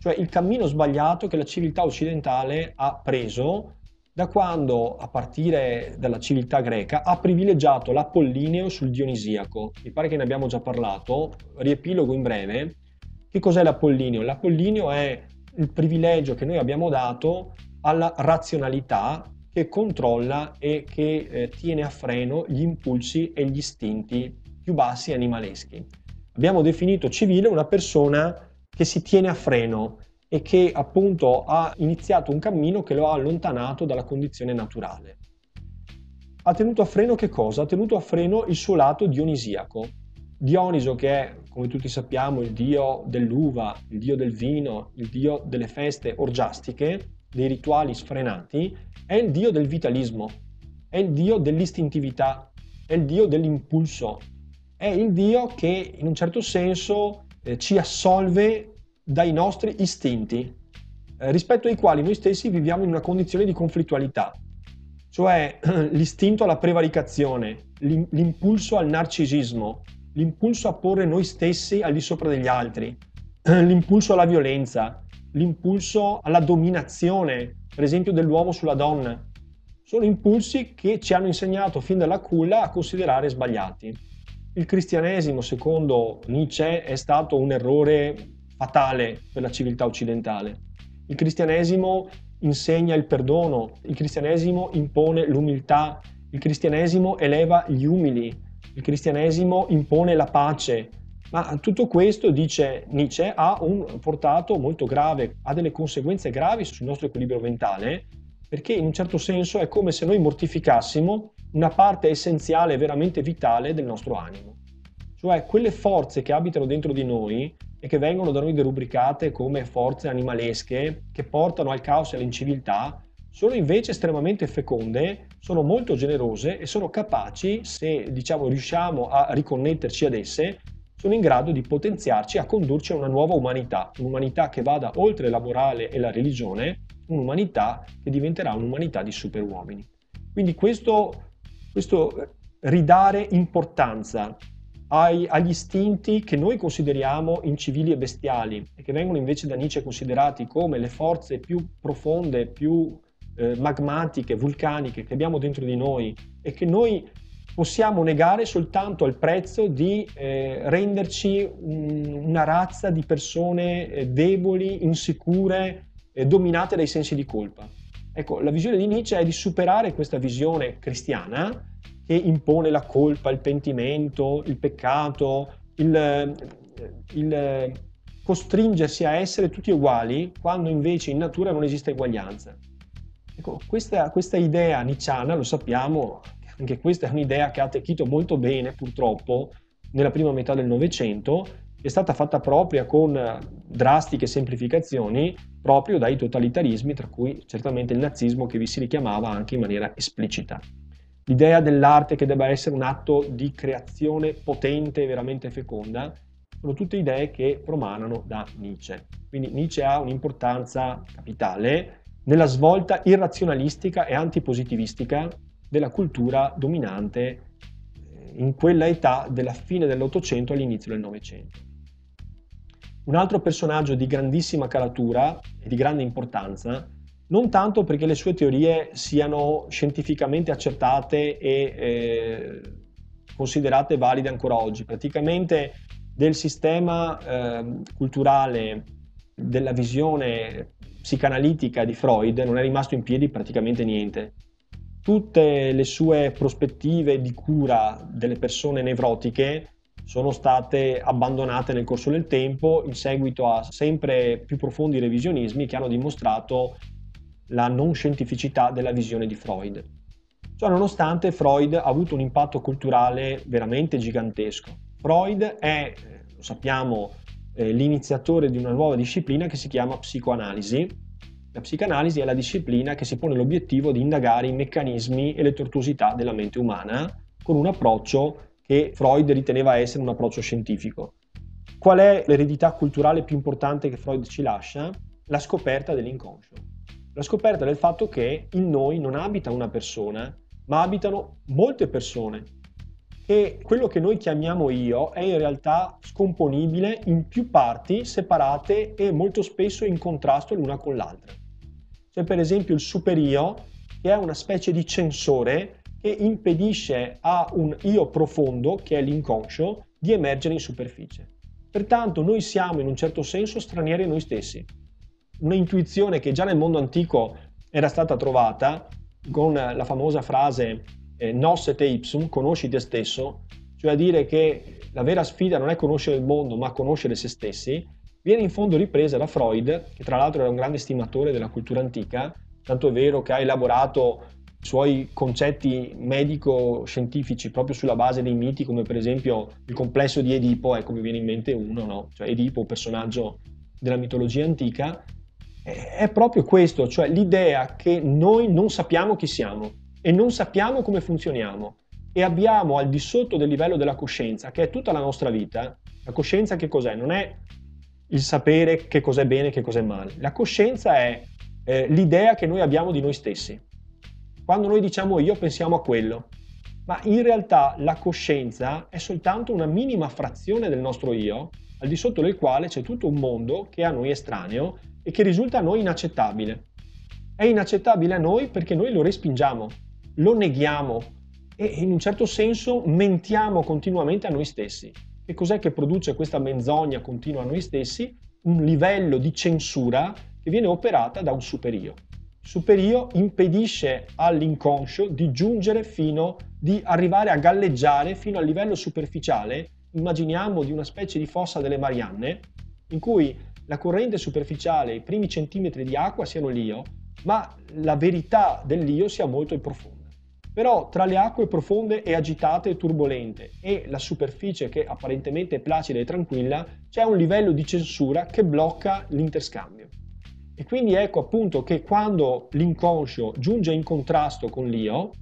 cioè il cammino sbagliato che la civiltà occidentale ha preso da quando, a partire dalla civiltà greca, ha privilegiato l'Apollineo sul Dionisiaco. Mi pare che ne abbiamo già parlato, riepilogo in breve. Che cos'è l'Apollineo? L'Apollineo è il privilegio che noi abbiamo dato alla razionalità che controlla e che eh, tiene a freno gli impulsi e gli istinti più bassi animaleschi. Abbiamo definito civile una persona che si tiene a freno, e che appunto ha iniziato un cammino che lo ha allontanato dalla condizione naturale. Ha tenuto a freno che cosa? Ha tenuto a freno il suo lato dionisiaco. Dioniso che è, come tutti sappiamo, il dio dell'uva, il dio del vino, il dio delle feste orgiastiche, dei rituali sfrenati, è il dio del vitalismo, è il dio dell'istintività, è il dio dell'impulso, è il dio che in un certo senso eh, ci assolve dai nostri istinti, eh, rispetto ai quali noi stessi viviamo in una condizione di conflittualità, cioè (clears throat) l'istinto alla prevaricazione, l'impulso al narcisismo, l'impulso a porre noi stessi al di sopra degli altri, (clears throat) l'impulso alla violenza, l'impulso alla dominazione, per esempio dell'uomo sulla donna. Sono impulsi che ci hanno insegnato fin dalla culla a considerare sbagliati. Il cristianesimo, secondo Nietzsche, è stato un errore fatale per la civiltà occidentale. Il cristianesimo insegna il perdono, il cristianesimo impone l'umiltà, il cristianesimo eleva gli umili, il cristianesimo impone la pace. Ma tutto questo, dice Nietzsche, ha un portato molto grave, ha delle conseguenze gravi sul nostro equilibrio mentale, perché in un certo senso è come se noi mortificassimo una parte essenziale veramente vitale del nostro animo. Cioè quelle forze che abitano dentro di noi e che vengono da noi derubricate come forze animalesche che portano al caos e all'inciviltà, sono invece estremamente feconde, sono molto generose e sono capaci, se diciamo riusciamo a riconnetterci ad esse, sono in grado di potenziarci a condurci a una nuova umanità, un'umanità che vada oltre la morale e la religione, un'umanità che diventerà un'umanità di superuomini. Quindi questo, questo ridare importanza ai, agli istinti che noi consideriamo incivili e bestiali e che vengono invece da Nietzsche considerati come le forze più profonde, più eh, magmatiche, vulcaniche che abbiamo dentro di noi e che noi possiamo negare soltanto al prezzo di eh, renderci un, una razza di persone eh, deboli, insicure, eh, dominate dai sensi di colpa. Ecco, la visione di Nietzsche è di superare questa visione cristiana che impone la colpa, il pentimento, il peccato, il, il costringersi a essere tutti uguali quando invece in natura non esiste eguaglianza. Ecco, questa, questa idea nicciana, lo sappiamo, anche questa è un'idea che ha attecchito molto bene purtroppo nella prima metà del Novecento è stata fatta propria con drastiche semplificazioni proprio dai totalitarismi, tra cui certamente il nazismo che vi si richiamava anche in maniera esplicita. L'idea dell'arte che debba essere un atto di creazione potente e veramente feconda sono tutte idee che promanano da Nietzsche. Quindi Nietzsche ha un'importanza capitale nella svolta irrazionalistica e antipositivistica della cultura dominante eh, in quella età della fine dell'Ottocento all'inizio del Novecento. Un altro personaggio di grandissima caratura e di grande importanza non tanto perché le sue teorie siano scientificamente accertate e eh, considerate valide ancora oggi. Praticamente del sistema eh, culturale, della visione psicanalitica di Freud non è rimasto in piedi praticamente niente. Tutte le sue prospettive di cura delle persone nevrotiche sono state abbandonate nel corso del tempo in seguito a sempre più profondi revisionismi che hanno dimostrato la non scientificità della visione di Freud. Ciò nonostante Freud ha avuto un impatto culturale veramente gigantesco. Freud è, lo sappiamo, eh, l'iniziatore di una nuova disciplina che si chiama psicoanalisi. La psicanalisi è la disciplina che si pone l'obiettivo di indagare i meccanismi e le tortuosità della mente umana con un approccio che Freud riteneva essere un approccio scientifico. Qual è l'eredità culturale più importante che Freud ci lascia? La scoperta dell'inconscio la scoperta del fatto che in noi non abita una persona, ma abitano molte persone. E quello che noi chiamiamo io è in realtà scomponibile in più parti separate e molto spesso in contrasto l'una con l'altra. C'è per esempio il superio, che è una specie di censore che impedisce a un io profondo, che è l'inconscio, di emergere in superficie. Pertanto noi siamo in un certo senso stranieri a noi stessi un'intuizione che già nel mondo antico era stata trovata con la famosa frase eh, nos et ipsum, conosci te stesso, cioè a dire che la vera sfida non è conoscere il mondo ma conoscere se stessi, viene in fondo ripresa da Freud, che tra l'altro era un grande stimatore della cultura antica, tanto è vero che ha elaborato i suoi concetti medico-scientifici proprio sulla base dei miti, come per esempio il complesso di Edipo, ecco mi viene in mente uno, no? cioè Edipo, personaggio della mitologia antica, è proprio questo, cioè l'idea che noi non sappiamo chi siamo e non sappiamo come funzioniamo e abbiamo al di sotto del livello della coscienza, che è tutta la nostra vita, la coscienza che cos'è? Non è il sapere che cos'è bene e che cos'è male. La coscienza è eh, l'idea che noi abbiamo di noi stessi. Quando noi diciamo io pensiamo a quello, ma in realtà la coscienza è soltanto una minima frazione del nostro io, al di sotto del quale c'è tutto un mondo che è a noi estraneo e che risulta a noi inaccettabile. È inaccettabile a noi perché noi lo respingiamo, lo neghiamo e in un certo senso mentiamo continuamente a noi stessi. Che cos'è che produce questa menzogna continua a noi stessi? Un livello di censura che viene operata da un superio. Il superio impedisce all'inconscio di giungere fino, di arrivare a galleggiare fino al livello superficiale, immaginiamo di una specie di fossa delle Marianne, in cui la corrente superficiale, i primi centimetri di acqua siano l'io, ma la verità dell'io sia molto profonda. Però tra le acque profonde e agitate e turbolente e la superficie che apparentemente è placida e tranquilla, c'è un livello di censura che blocca l'interscambio. E quindi ecco appunto che quando l'inconscio giunge in contrasto con l'io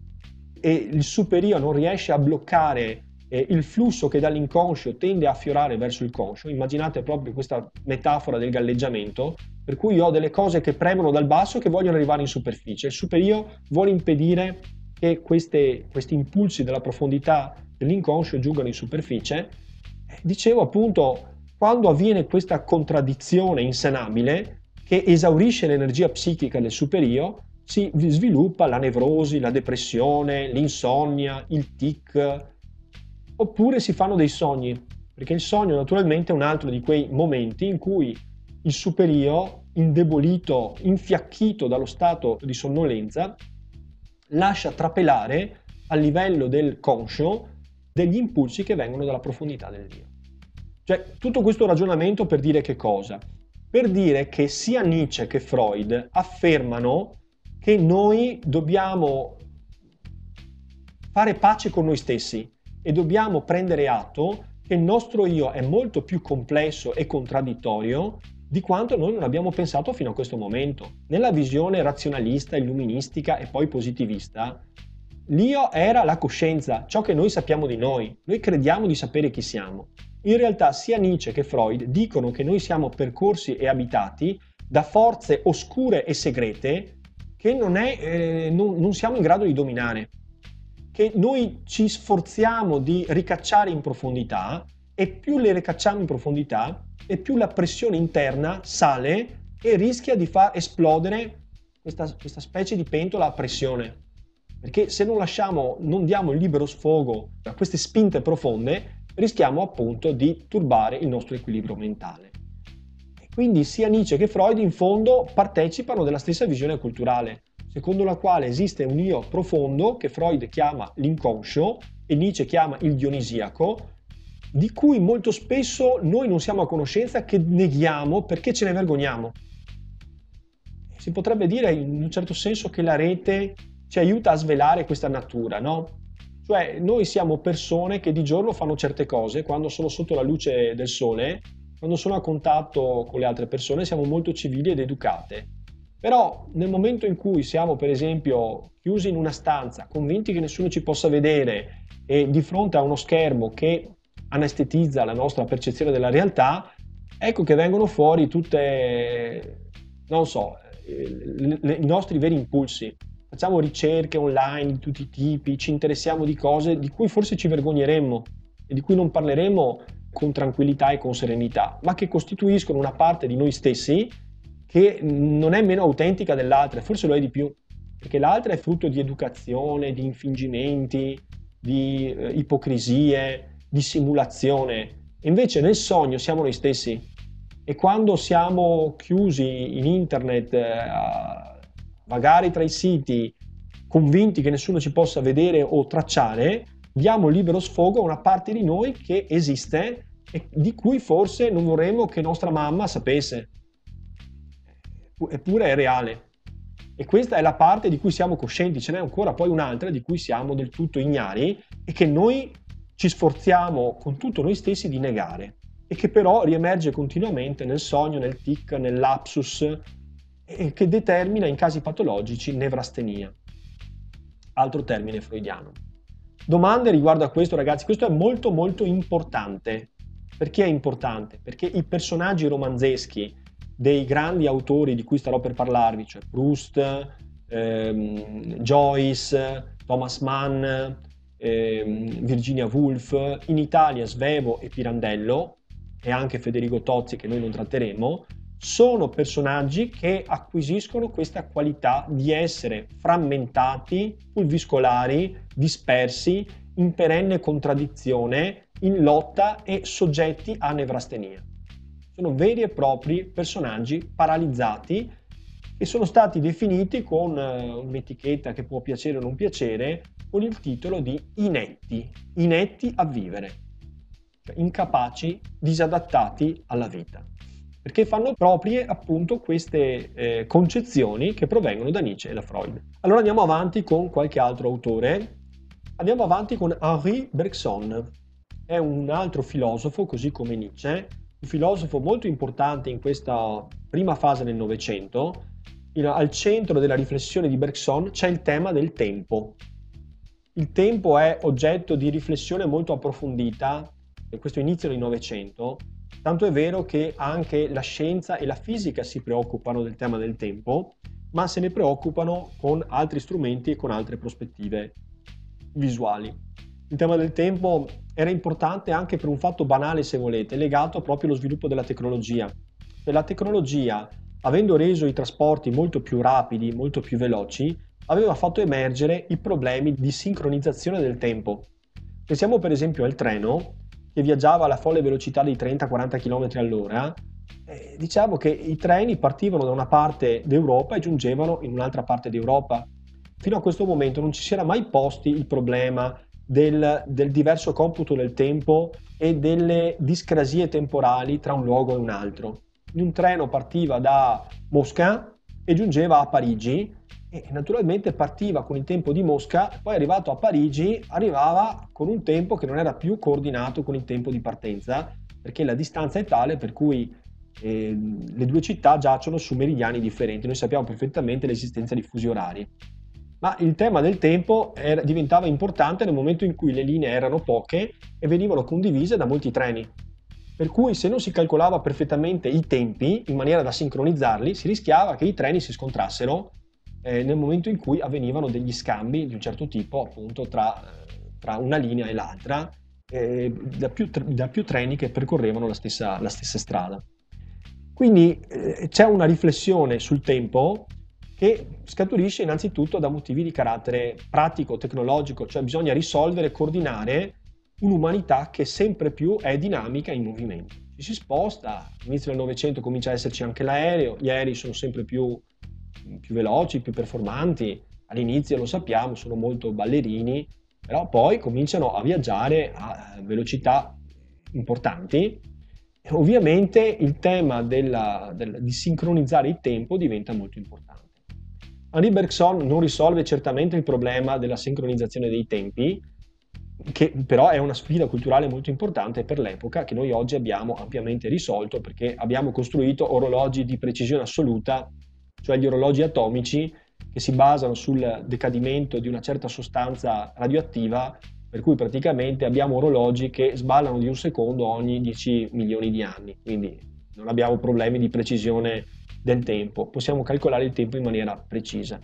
e il superio non riesce a bloccare eh, il flusso che dall'inconscio tende a affiorare verso il conscio, immaginate proprio questa metafora del galleggiamento, per cui io ho delle cose che premono dal basso e che vogliono arrivare in superficie. Il superio vuole impedire che queste, questi impulsi della profondità dell'inconscio giungano in superficie. Dicevo appunto, quando avviene questa contraddizione insanabile che esaurisce l'energia psichica del superio, si sviluppa la nevrosi, la depressione, l'insonnia, il tic, oppure si fanno dei sogni, perché il sogno naturalmente è un altro di quei momenti in cui il superio, indebolito, infiacchito dallo stato di sonnolenza, lascia trapelare a livello del conscio degli impulsi che vengono dalla profondità del Dio. Cioè, tutto questo ragionamento per dire che cosa? Per dire che sia Nietzsche che Freud affermano che noi dobbiamo fare pace con noi stessi, e dobbiamo prendere atto che il nostro io è molto più complesso e contraddittorio di quanto noi non abbiamo pensato fino a questo momento. Nella visione razionalista, illuministica e poi positivista, l'io era la coscienza, ciò che noi sappiamo di noi. Noi crediamo di sapere chi siamo. In realtà sia Nietzsche che Freud dicono che noi siamo percorsi e abitati da forze oscure e segrete che non, è, eh, non, non siamo in grado di dominare, che noi ci sforziamo di ricacciare in profondità e più le ricacciamo in profondità e più la pressione interna sale e rischia di far esplodere questa, questa specie di pentola a pressione. Perché se non lasciamo, non diamo il libero sfogo a queste spinte profonde, rischiamo appunto di turbare il nostro equilibrio mentale. Quindi sia Nietzsche che Freud in fondo partecipano della stessa visione culturale, secondo la quale esiste un io profondo che Freud chiama l'inconscio e Nietzsche chiama il dionisiaco, di cui molto spesso noi non siamo a conoscenza, che neghiamo perché ce ne vergogniamo. Si potrebbe dire in un certo senso che la rete ci aiuta a svelare questa natura, no? Cioè noi siamo persone che di giorno fanno certe cose, quando sono sotto la luce del sole, quando sono a contatto con le altre persone siamo molto civili ed educate. Però nel momento in cui siamo per esempio chiusi in una stanza, convinti che nessuno ci possa vedere e di fronte a uno schermo che anestetizza la nostra percezione della realtà, ecco che vengono fuori tutte, non so, i nostri veri impulsi. Facciamo ricerche online di tutti i tipi, ci interessiamo di cose di cui forse ci vergogneremmo e di cui non parleremo con tranquillità e con serenità, ma che costituiscono una parte di noi stessi che non è meno autentica dell'altra, forse lo è di più, perché l'altra è frutto di educazione, di infingimenti, di eh, ipocrisie, di simulazione. Invece nel sogno siamo noi stessi e quando siamo chiusi in internet, eh, magari tra i siti, convinti che nessuno ci possa vedere o tracciare, diamo libero sfogo a una parte di noi che esiste e di cui forse non vorremmo che nostra mamma sapesse. Eppure è reale. E questa è la parte di cui siamo coscienti, ce n'è ancora poi un'altra di cui siamo del tutto ignari e che noi ci sforziamo con tutto noi stessi di negare e che però riemerge continuamente nel sogno, nel tic, nel lapsus e che determina in casi patologici nevrastenia, altro termine freudiano. Domande riguardo a questo ragazzi, questo è molto molto importante. Perché è importante? Perché i personaggi romanzeschi dei grandi autori di cui starò per parlarvi, cioè Proust, ehm, Joyce, Thomas Mann, ehm, Virginia Woolf, in Italia Svevo e Pirandello e anche Federico Tozzi che noi non tratteremo, sono personaggi che acquisiscono questa qualità di essere frammentati, pulviscolari, dispersi, in perenne contraddizione, in lotta e soggetti a nevrastenia. Sono veri e propri personaggi paralizzati e sono stati definiti con eh, un'etichetta che può piacere o non piacere, con il titolo di inetti, inetti a vivere, cioè incapaci, disadattati alla vita perché fanno proprie appunto queste eh, concezioni che provengono da Nietzsche e da Freud. Allora andiamo avanti con qualche altro autore. Andiamo avanti con Henri Bergson. È un altro filosofo, così come Nietzsche, un filosofo molto importante in questa prima fase del Novecento. Al centro della riflessione di Bergson c'è il tema del tempo. Il tempo è oggetto di riflessione molto approfondita in questo inizio del Novecento Tanto è vero che anche la scienza e la fisica si preoccupano del tema del tempo, ma se ne preoccupano con altri strumenti e con altre prospettive visuali. Il tema del tempo era importante anche per un fatto banale, se volete, legato proprio allo sviluppo della tecnologia. La tecnologia, avendo reso i trasporti molto più rapidi, molto più veloci, aveva fatto emergere i problemi di sincronizzazione del tempo. Pensiamo per esempio al treno, che viaggiava alla folle velocità di 30-40 km all'ora, eh, diciamo che i treni partivano da una parte d'Europa e giungevano in un'altra parte d'Europa. Fino a questo momento non ci si era mai posti il problema del, del diverso computo del tempo e delle discrasie temporali tra un luogo e un altro. Un treno partiva da Mosca e giungeva a Parigi e naturalmente partiva con il tempo di Mosca, poi arrivato a Parigi arrivava con un tempo che non era più coordinato con il tempo di partenza, perché la distanza è tale per cui eh, le due città giacciono su meridiani differenti. Noi sappiamo perfettamente l'esistenza di fusi orari. Ma il tema del tempo era, diventava importante nel momento in cui le linee erano poche e venivano condivise da molti treni. Per cui se non si calcolava perfettamente i tempi in maniera da sincronizzarli, si rischiava che i treni si scontrassero eh, nel momento in cui avvenivano degli scambi di un certo tipo appunto tra, tra una linea e l'altra eh, da, più, da, più, treni che percorrevano la stessa, la stessa strada. Quindi eh, c'è una riflessione sul tempo che scaturisce innanzitutto da motivi di carattere pratico, tecnologico, cioè bisogna risolvere, coordinare un'umanità che sempre più è dinamica in movimento. Ci si sposta, all'inizio del Novecento comincia a esserci anche l'aereo, gli aerei sono sempre più più veloci, più performanti. All'inizio lo sappiamo, sono molto ballerini, però poi cominciano a viaggiare a velocità importanti. E ovviamente il tema della, della, di sincronizzare il tempo diventa molto importante. Henri Bergson non risolve certamente il problema della sincronizzazione dei tempi, che però è una sfida culturale molto importante per l'epoca che noi oggi abbiamo ampiamente risolto perché abbiamo costruito orologi di precisione assoluta cioè gli orologi atomici che si basano sul decadimento di una certa sostanza radioattiva, per cui praticamente abbiamo orologi che sballano di un secondo ogni 10 milioni di anni, quindi non abbiamo problemi di precisione del tempo, possiamo calcolare il tempo in maniera precisa.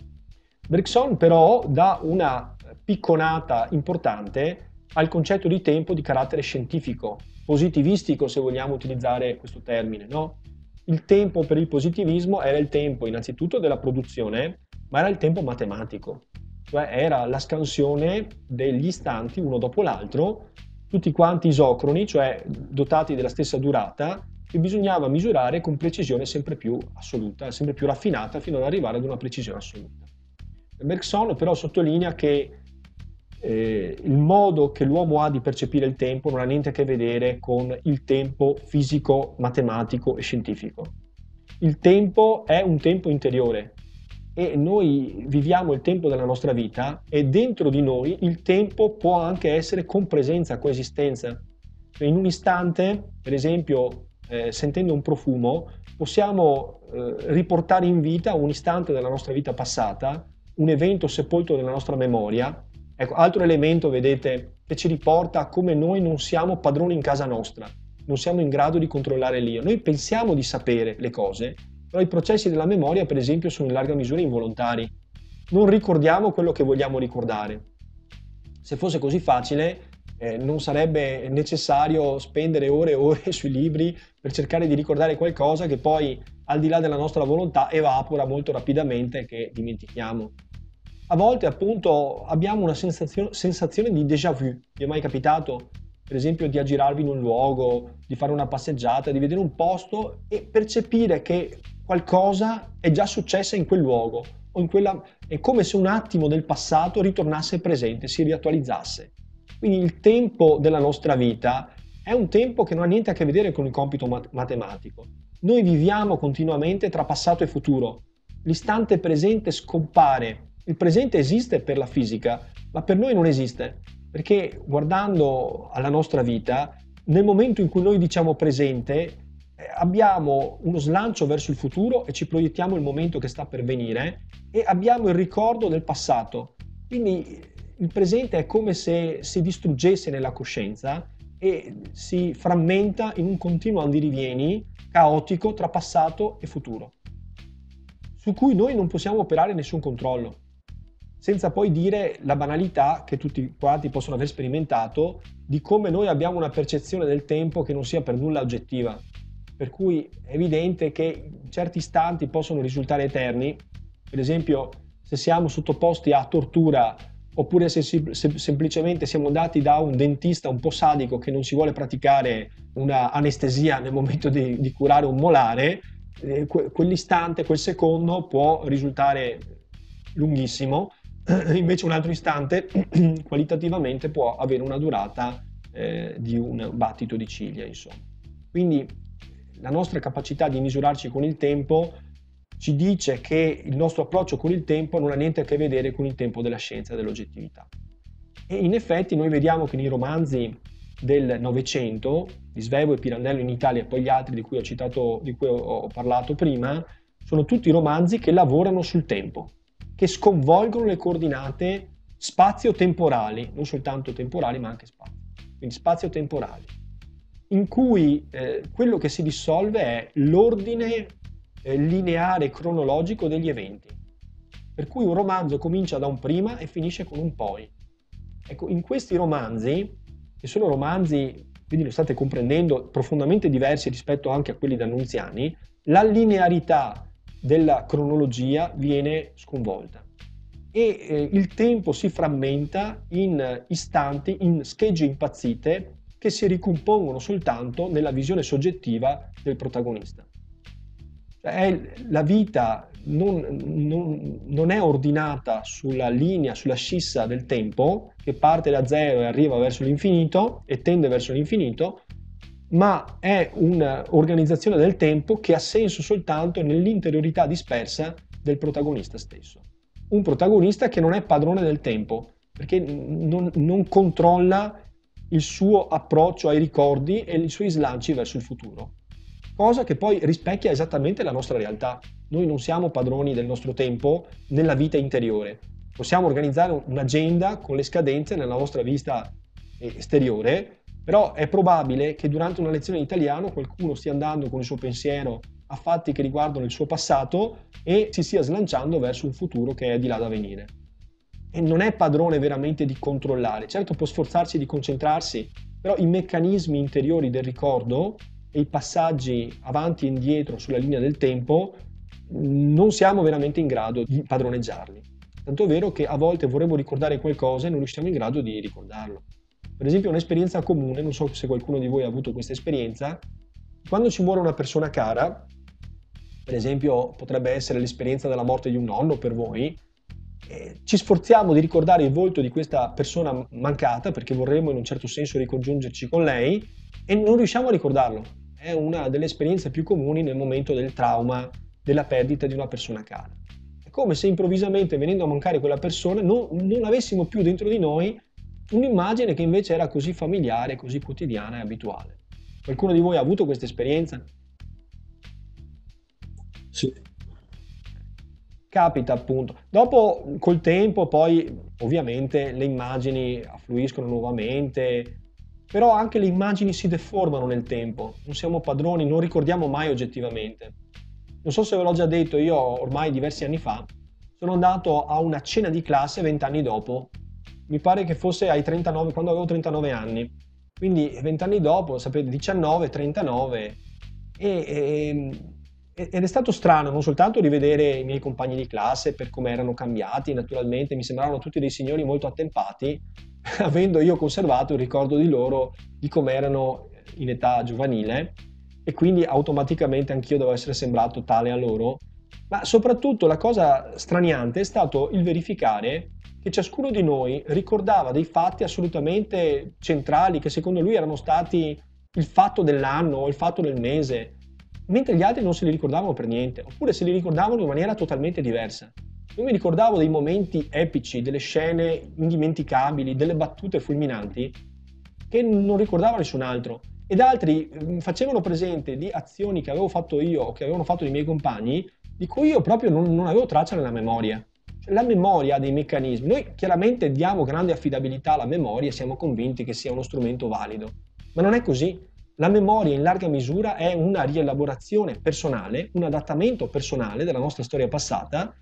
Bergson però dà una picconata importante al concetto di tempo di carattere scientifico, positivistico se vogliamo utilizzare questo termine, no? Il tempo per il positivismo era il tempo innanzitutto della produzione, ma era il tempo matematico, cioè era la scansione degli istanti uno dopo l'altro, tutti quanti isocroni, cioè dotati della stessa durata, che bisognava misurare con precisione sempre più assoluta, sempre più raffinata, fino ad arrivare ad una precisione assoluta. Bergson però sottolinea che eh, il modo che l'uomo ha di percepire il tempo non ha niente a che vedere con il tempo fisico, matematico e scientifico. Il tempo è un tempo interiore e noi viviamo il tempo della nostra vita e dentro di noi il tempo può anche essere compresenza, coesistenza. Cioè, in un istante, per esempio, eh, sentendo un profumo, possiamo eh, riportare in vita un istante della nostra vita passata, un evento sepolto nella nostra memoria Ecco, altro elemento, vedete, che ci riporta a come noi non siamo padroni in casa nostra, non siamo in grado di controllare l'io. Noi pensiamo di sapere le cose, però i processi della memoria, per esempio, sono in larga misura involontari. Non ricordiamo quello che vogliamo ricordare. Se fosse così facile, eh, non sarebbe necessario spendere ore e ore (laughs) sui libri per cercare di ricordare qualcosa che poi, al di là della nostra volontà, evapora molto rapidamente e che dimentichiamo a volte appunto abbiamo una sensazione, sensazione di déjà vu. Vi è mai capitato, per esempio, di aggirarvi in un luogo, di fare una passeggiata, di vedere un posto e percepire che qualcosa è già successo in quel luogo o in quella... è come se un attimo del passato ritornasse presente, si riattualizzasse. Quindi il tempo della nostra vita è un tempo che non ha niente a che vedere con il compito mat- matematico. Noi viviamo continuamente tra passato e futuro. L'istante presente scompare il presente esiste per la fisica, ma per noi non esiste, perché guardando alla nostra vita, nel momento in cui noi diciamo presente, eh, abbiamo uno slancio verso il futuro e ci proiettiamo il momento che sta per venire e abbiamo il ricordo del passato. Quindi il presente è come se si distruggesse nella coscienza e si frammenta in un continuo andirivieni caotico tra passato e futuro, su cui noi non possiamo operare nessun controllo senza poi dire la banalità che tutti quanti possono aver sperimentato di come noi abbiamo una percezione del tempo che non sia per nulla oggettiva. Per cui è evidente che certi istanti possono risultare eterni, per esempio se siamo sottoposti a tortura oppure se, se semplicemente siamo andati da un dentista un po' sadico che non si vuole praticare una anestesia nel momento di, di curare un molare, eh, que, quell'istante, quel secondo può risultare lunghissimo invece un altro istante (clears throat) qualitativamente può avere una durata eh, di un battito di ciglia, insomma. Quindi la nostra capacità di misurarci con il tempo ci dice che il nostro approccio con il tempo non ha niente a che vedere con il tempo della scienza e dell'oggettività. E in effetti noi vediamo che nei romanzi del Novecento, di Svevo e Pirandello in Italia e poi gli altri di cui ho, citato, di cui ho parlato prima, sono tutti romanzi che lavorano sul tempo, che sconvolgono le coordinate spazio-temporali, non soltanto temporali ma anche spazio, quindi spazio-temporali, in cui eh, quello che si dissolve è l'ordine eh, lineare cronologico degli eventi. Per cui un romanzo comincia da un prima e finisce con un poi. Ecco, in questi romanzi, che sono romanzi, quindi lo state comprendendo, profondamente diversi rispetto anche a quelli d'Annunziani, la linearità della cronologia viene sconvolta e eh, il tempo si frammenta in istanti, in schegge impazzite che si ricompongono soltanto nella visione soggettiva del protagonista. Cioè, la vita non, non, non, è ordinata sulla linea, sulla scissa del tempo, che parte da zero e arriva verso l'infinito e tende verso l'infinito, ma è un'organizzazione del tempo che ha senso soltanto nell'interiorità dispersa del protagonista stesso. Un protagonista che non è padrone del tempo, perché non, non controlla il suo approccio ai ricordi e i suoi slanci verso il futuro. Cosa che poi rispecchia esattamente la nostra realtà. Noi non siamo padroni del nostro tempo nella vita interiore. Possiamo organizzare un'agenda con le scadenze nella nostra vista esteriore, però è probabile che durante una lezione di italiano qualcuno stia andando con il suo pensiero a fatti che riguardano il suo passato e si stia slanciando verso un futuro che è di là da venire. E non è padrone veramente di controllare, certo può sforzarsi di concentrarsi, però i meccanismi interiori del ricordo e i passaggi avanti e indietro sulla linea del tempo non siamo veramente in grado di padroneggiarli. Tanto è vero che a volte vorremmo ricordare qualcosa e non riusciamo in grado di ricordarlo. Per esempio un'esperienza comune, non so se qualcuno di voi ha avuto questa esperienza, quando ci muore una persona cara, per esempio potrebbe essere l'esperienza della morte di un nonno per voi, eh, ci sforziamo di ricordare il volto di questa persona mancata perché vorremmo in un certo senso ricongiungerci con lei e non riusciamo a ricordarlo. È una delle esperienze più comuni nel momento del trauma, della perdita di una persona cara. È come se improvvisamente venendo a mancare quella persona non, non avessimo più dentro di noi un'immagine che invece era così familiare, così quotidiana e abituale. Qualcuno di voi ha avuto questa esperienza? Sì. Capita appunto. Dopo, col tempo, poi ovviamente le immagini affluiscono nuovamente, però anche le immagini si deformano nel tempo. Non siamo padroni, non ricordiamo mai oggettivamente. Non so se ve l'ho già detto, io ormai diversi anni fa sono andato a una cena di classe vent'anni dopo mi pare che fosse ai 39, quando avevo 39 anni. Quindi vent'anni dopo, sapete, 19, 39. E, e, ed è stato strano non soltanto rivedere i miei compagni di classe per come erano cambiati, naturalmente mi sembravano tutti dei signori molto attempati, (laughs) avendo io conservato il ricordo di loro di come erano in età giovanile e quindi automaticamente anch'io devo essere sembrato tale a loro. Ma soprattutto la cosa straniante è stato il verificare che ciascuno di noi ricordava dei fatti assolutamente centrali che secondo lui erano stati il fatto dell'anno o il fatto del mese, mentre gli altri non se li ricordavano per niente, oppure se li ricordavano in maniera totalmente diversa. Io mi ricordavo dei momenti epici, delle scene indimenticabili, delle battute fulminanti che non ricordava nessun altro ed altri mm, facevano presente di azioni che avevo fatto io o che avevano fatto i miei compagni di cui io proprio non, non avevo traccia nella memoria la memoria ha dei meccanismi. Noi chiaramente diamo grande affidabilità alla memoria e siamo convinti che sia uno strumento valido, ma non è così. La memoria in larga misura è una rielaborazione personale, un adattamento personale della nostra storia passata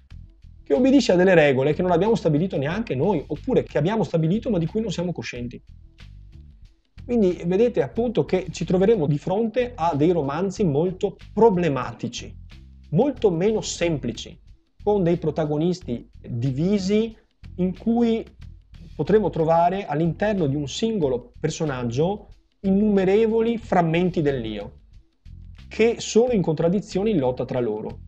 che obbedisce a delle regole che non abbiamo stabilito neanche noi, oppure che abbiamo stabilito ma di cui non siamo coscienti. Quindi vedete appunto che ci troveremo di fronte a dei romanzi molto problematici, molto meno semplici, con dei protagonisti divisi in cui potremo trovare all'interno di un singolo personaggio innumerevoli frammenti dell'io che sono in contraddizione in lotta tra loro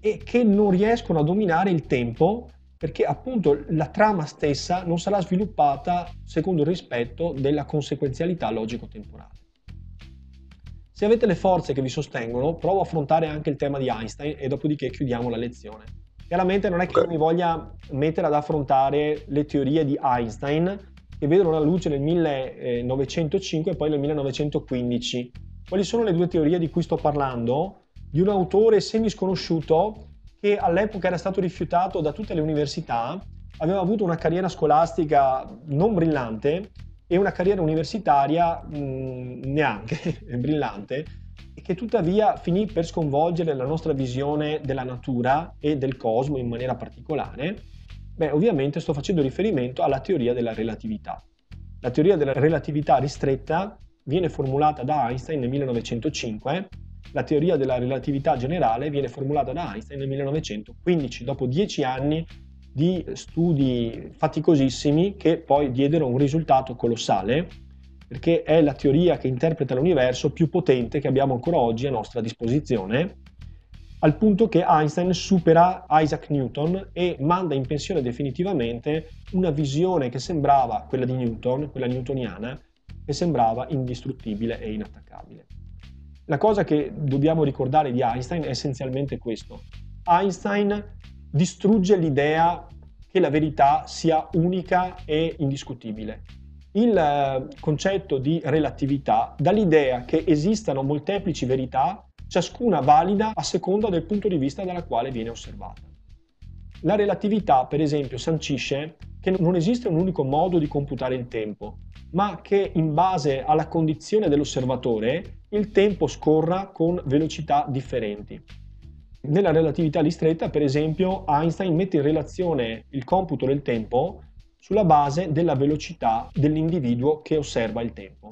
e che non riescono a dominare il tempo perché appunto la trama stessa non sarà sviluppata secondo il rispetto della conseguenzialità logico-temporale. Se avete le forze che vi sostengono, provo a affrontare anche il tema di Einstein e dopodiché chiudiamo la lezione. Chiaramente non è che io mi voglia mettere ad affrontare le teorie di Einstein che vedono la luce nel 1905 e poi nel 1915. Quali sono le due teorie di cui sto parlando? Di un autore semisconosciuto che all'epoca era stato rifiutato da tutte le università, aveva avuto una carriera scolastica non brillante e una carriera universitaria mh, mm, neanche (laughs) brillante e che tuttavia finì per sconvolgere la nostra visione della natura e del cosmo in maniera particolare, beh, ovviamente sto facendo riferimento alla teoria della relatività. La teoria della relatività ristretta viene formulata da Einstein nel 1905, la teoria della relatività generale viene formulata da Einstein nel 1915, dopo dieci anni di studi faticosissimi che poi diedero un risultato colossale, perché è la teoria che interpreta l'universo più potente che abbiamo ancora oggi a nostra disposizione, al punto che Einstein supera Isaac Newton e manda in pensione definitivamente una visione che sembrava quella di Newton, quella newtoniana, che sembrava indistruttibile e inattaccabile. La cosa che dobbiamo ricordare di Einstein è essenzialmente questo. Einstein distrugge l'idea che la verità sia unica e indiscutibile. Il eh, concetto di relatività dà l'idea che esistano molteplici verità, ciascuna valida a seconda del punto di vista dalla quale viene osservata. La relatività, per esempio, sancisce che non esiste un unico modo di computare il tempo, ma che in base alla condizione dell'osservatore il tempo scorra con velocità differenti. Nella relatività ristretta, per esempio, Einstein mette in relazione il computo del tempo sulla base della velocità dell'individuo che osserva il tempo.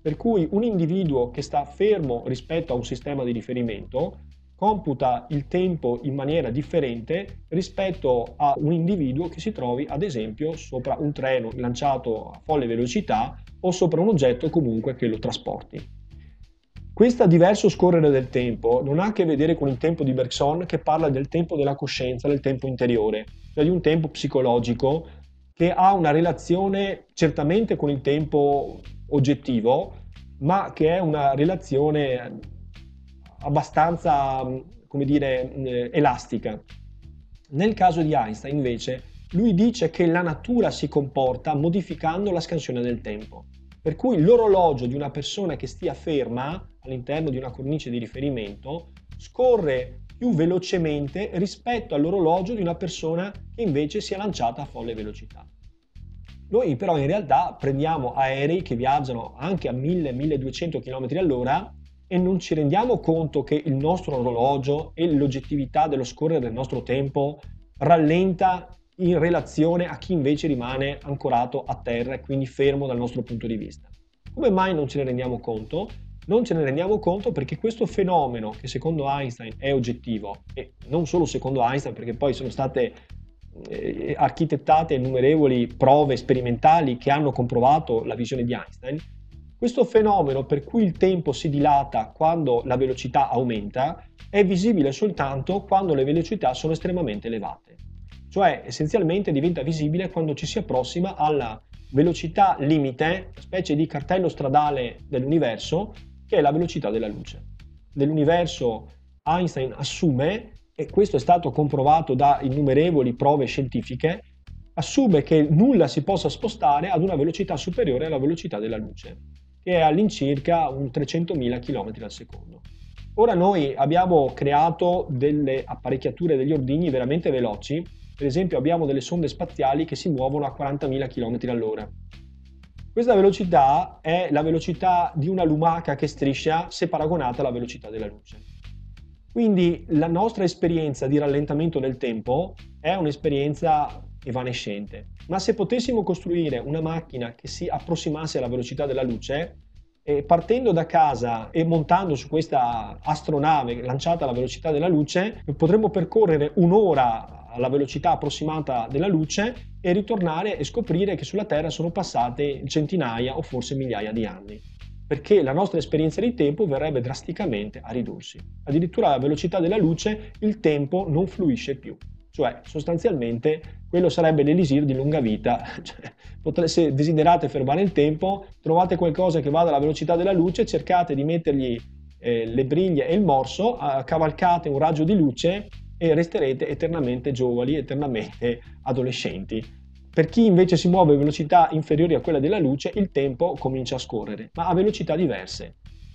Per cui un individuo che sta fermo rispetto a un sistema di riferimento computa il tempo in maniera differente rispetto a un individuo che si trovi ad esempio sopra un treno lanciato a folle velocità o sopra un oggetto comunque che lo trasporti. Questo diverso scorrere del tempo non ha a che vedere con il tempo di Bergson che parla del tempo della coscienza, del tempo interiore, cioè di un tempo psicologico che ha una relazione certamente con il tempo oggettivo, ma che è una relazione abbastanza, come dire, eh, elastica. Nel caso di Einstein, invece, lui dice che la natura si comporta modificando la scansione del tempo. Per cui l'orologio di una persona che stia ferma all'interno di una cornice di riferimento scorre più velocemente rispetto all'orologio di una persona che invece si è lanciata a folle velocità. Noi però in realtà prendiamo aerei che viaggiano anche a 1000-1200 km all'ora e non ci rendiamo conto che il nostro orologio e l'oggettività dello scorrere del nostro tempo rallenta in relazione a chi invece rimane ancorato a terra e quindi fermo dal nostro punto di vista. Come mai non ce ne rendiamo conto? Non ce ne rendiamo conto perché questo fenomeno, che secondo Einstein è oggettivo, e non solo secondo Einstein, perché poi sono state eh, architettate innumerevoli prove sperimentali che hanno comprovato la visione di Einstein, questo fenomeno per cui il tempo si dilata quando la velocità aumenta è visibile soltanto quando le velocità sono estremamente elevate. Cioè essenzialmente diventa visibile quando ci si approssima alla velocità limite, specie di cartello stradale dell'universo, che è la velocità della luce. Nell'universo Einstein assume, e questo è stato comprovato da innumerevoli prove scientifiche, assume che nulla si possa spostare ad una velocità superiore alla velocità della luce, che è all'incirca un 300.000 km al secondo. Ora noi abbiamo creato delle apparecchiature, degli ordigni veramente veloci per esempio abbiamo delle sonde spaziali che si muovono a 40.000 km all'ora. Questa velocità è la velocità di una lumaca che striscia se paragonata alla velocità della luce. Quindi la nostra esperienza di rallentamento del tempo è un'esperienza evanescente, ma se potessimo costruire una macchina che si approssimasse alla velocità della luce, partendo da casa e montando su questa astronave lanciata alla velocità della luce, potremmo percorrere un'ora alla velocità approssimata della luce e ritornare e scoprire che sulla Terra sono passate centinaia o forse migliaia di anni, perché la nostra esperienza di tempo verrebbe drasticamente a ridursi. Addirittura alla velocità della luce il tempo non fluisce più, cioè sostanzialmente quello sarebbe l'elisir di lunga vita. (laughs) Cioè, se desiderate fermare il tempo, trovate qualcosa che vada alla velocità della luce, cercate di mettergli eh, le briglie e il morso, cavalcate un raggio di luce e resterete eternamente giovani, eternamente adolescenti. Per chi invece si muove a velocità inferiori a quella della luce, il tempo comincia a scorrere, ma a velocità diverse.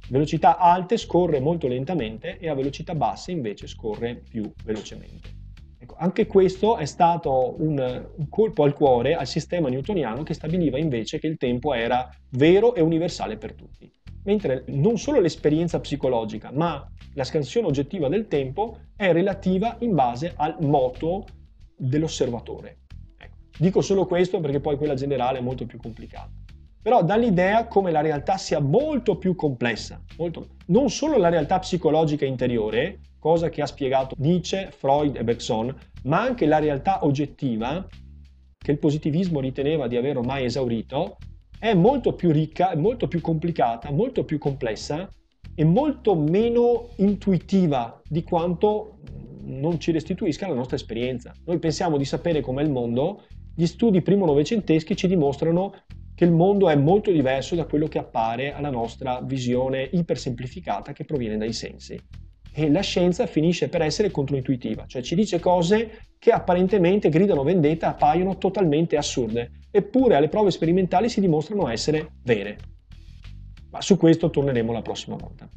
Velocità alte scorre molto lentamente e a velocità basse invece scorre più velocemente. Ecco, anche questo è stato un, un, colpo al cuore al sistema newtoniano che stabiliva invece che il tempo era vero e universale per tutti. Mentre non solo l'esperienza psicologica, ma la scansione oggettiva del tempo è relativa in base al moto dell'osservatore. Ecco, dico solo questo perché poi quella generale è molto più complicata. Però dà l'idea come la realtà sia molto più complessa, molto... non solo la realtà psicologica interiore, cosa che ha spiegato Nietzsche, Freud e Bergson, ma anche la realtà oggettiva, che il positivismo riteneva di aver ormai esaurito, è molto più ricca, molto più complicata, molto più complessa e molto meno intuitiva di quanto non ci restituisca la nostra esperienza. Noi pensiamo di sapere com'è il mondo, gli studi primo novecenteschi ci dimostrano che il mondo è molto diverso da quello che appare alla nostra visione ipersemplificata che proviene dai sensi e la scienza finisce per essere controintuitiva, cioè ci dice cose che apparentemente gridano vendetta, appaiono totalmente assurde, eppure alle prove sperimentali si dimostrano essere vere. Ma su questo torneremo la prossima volta.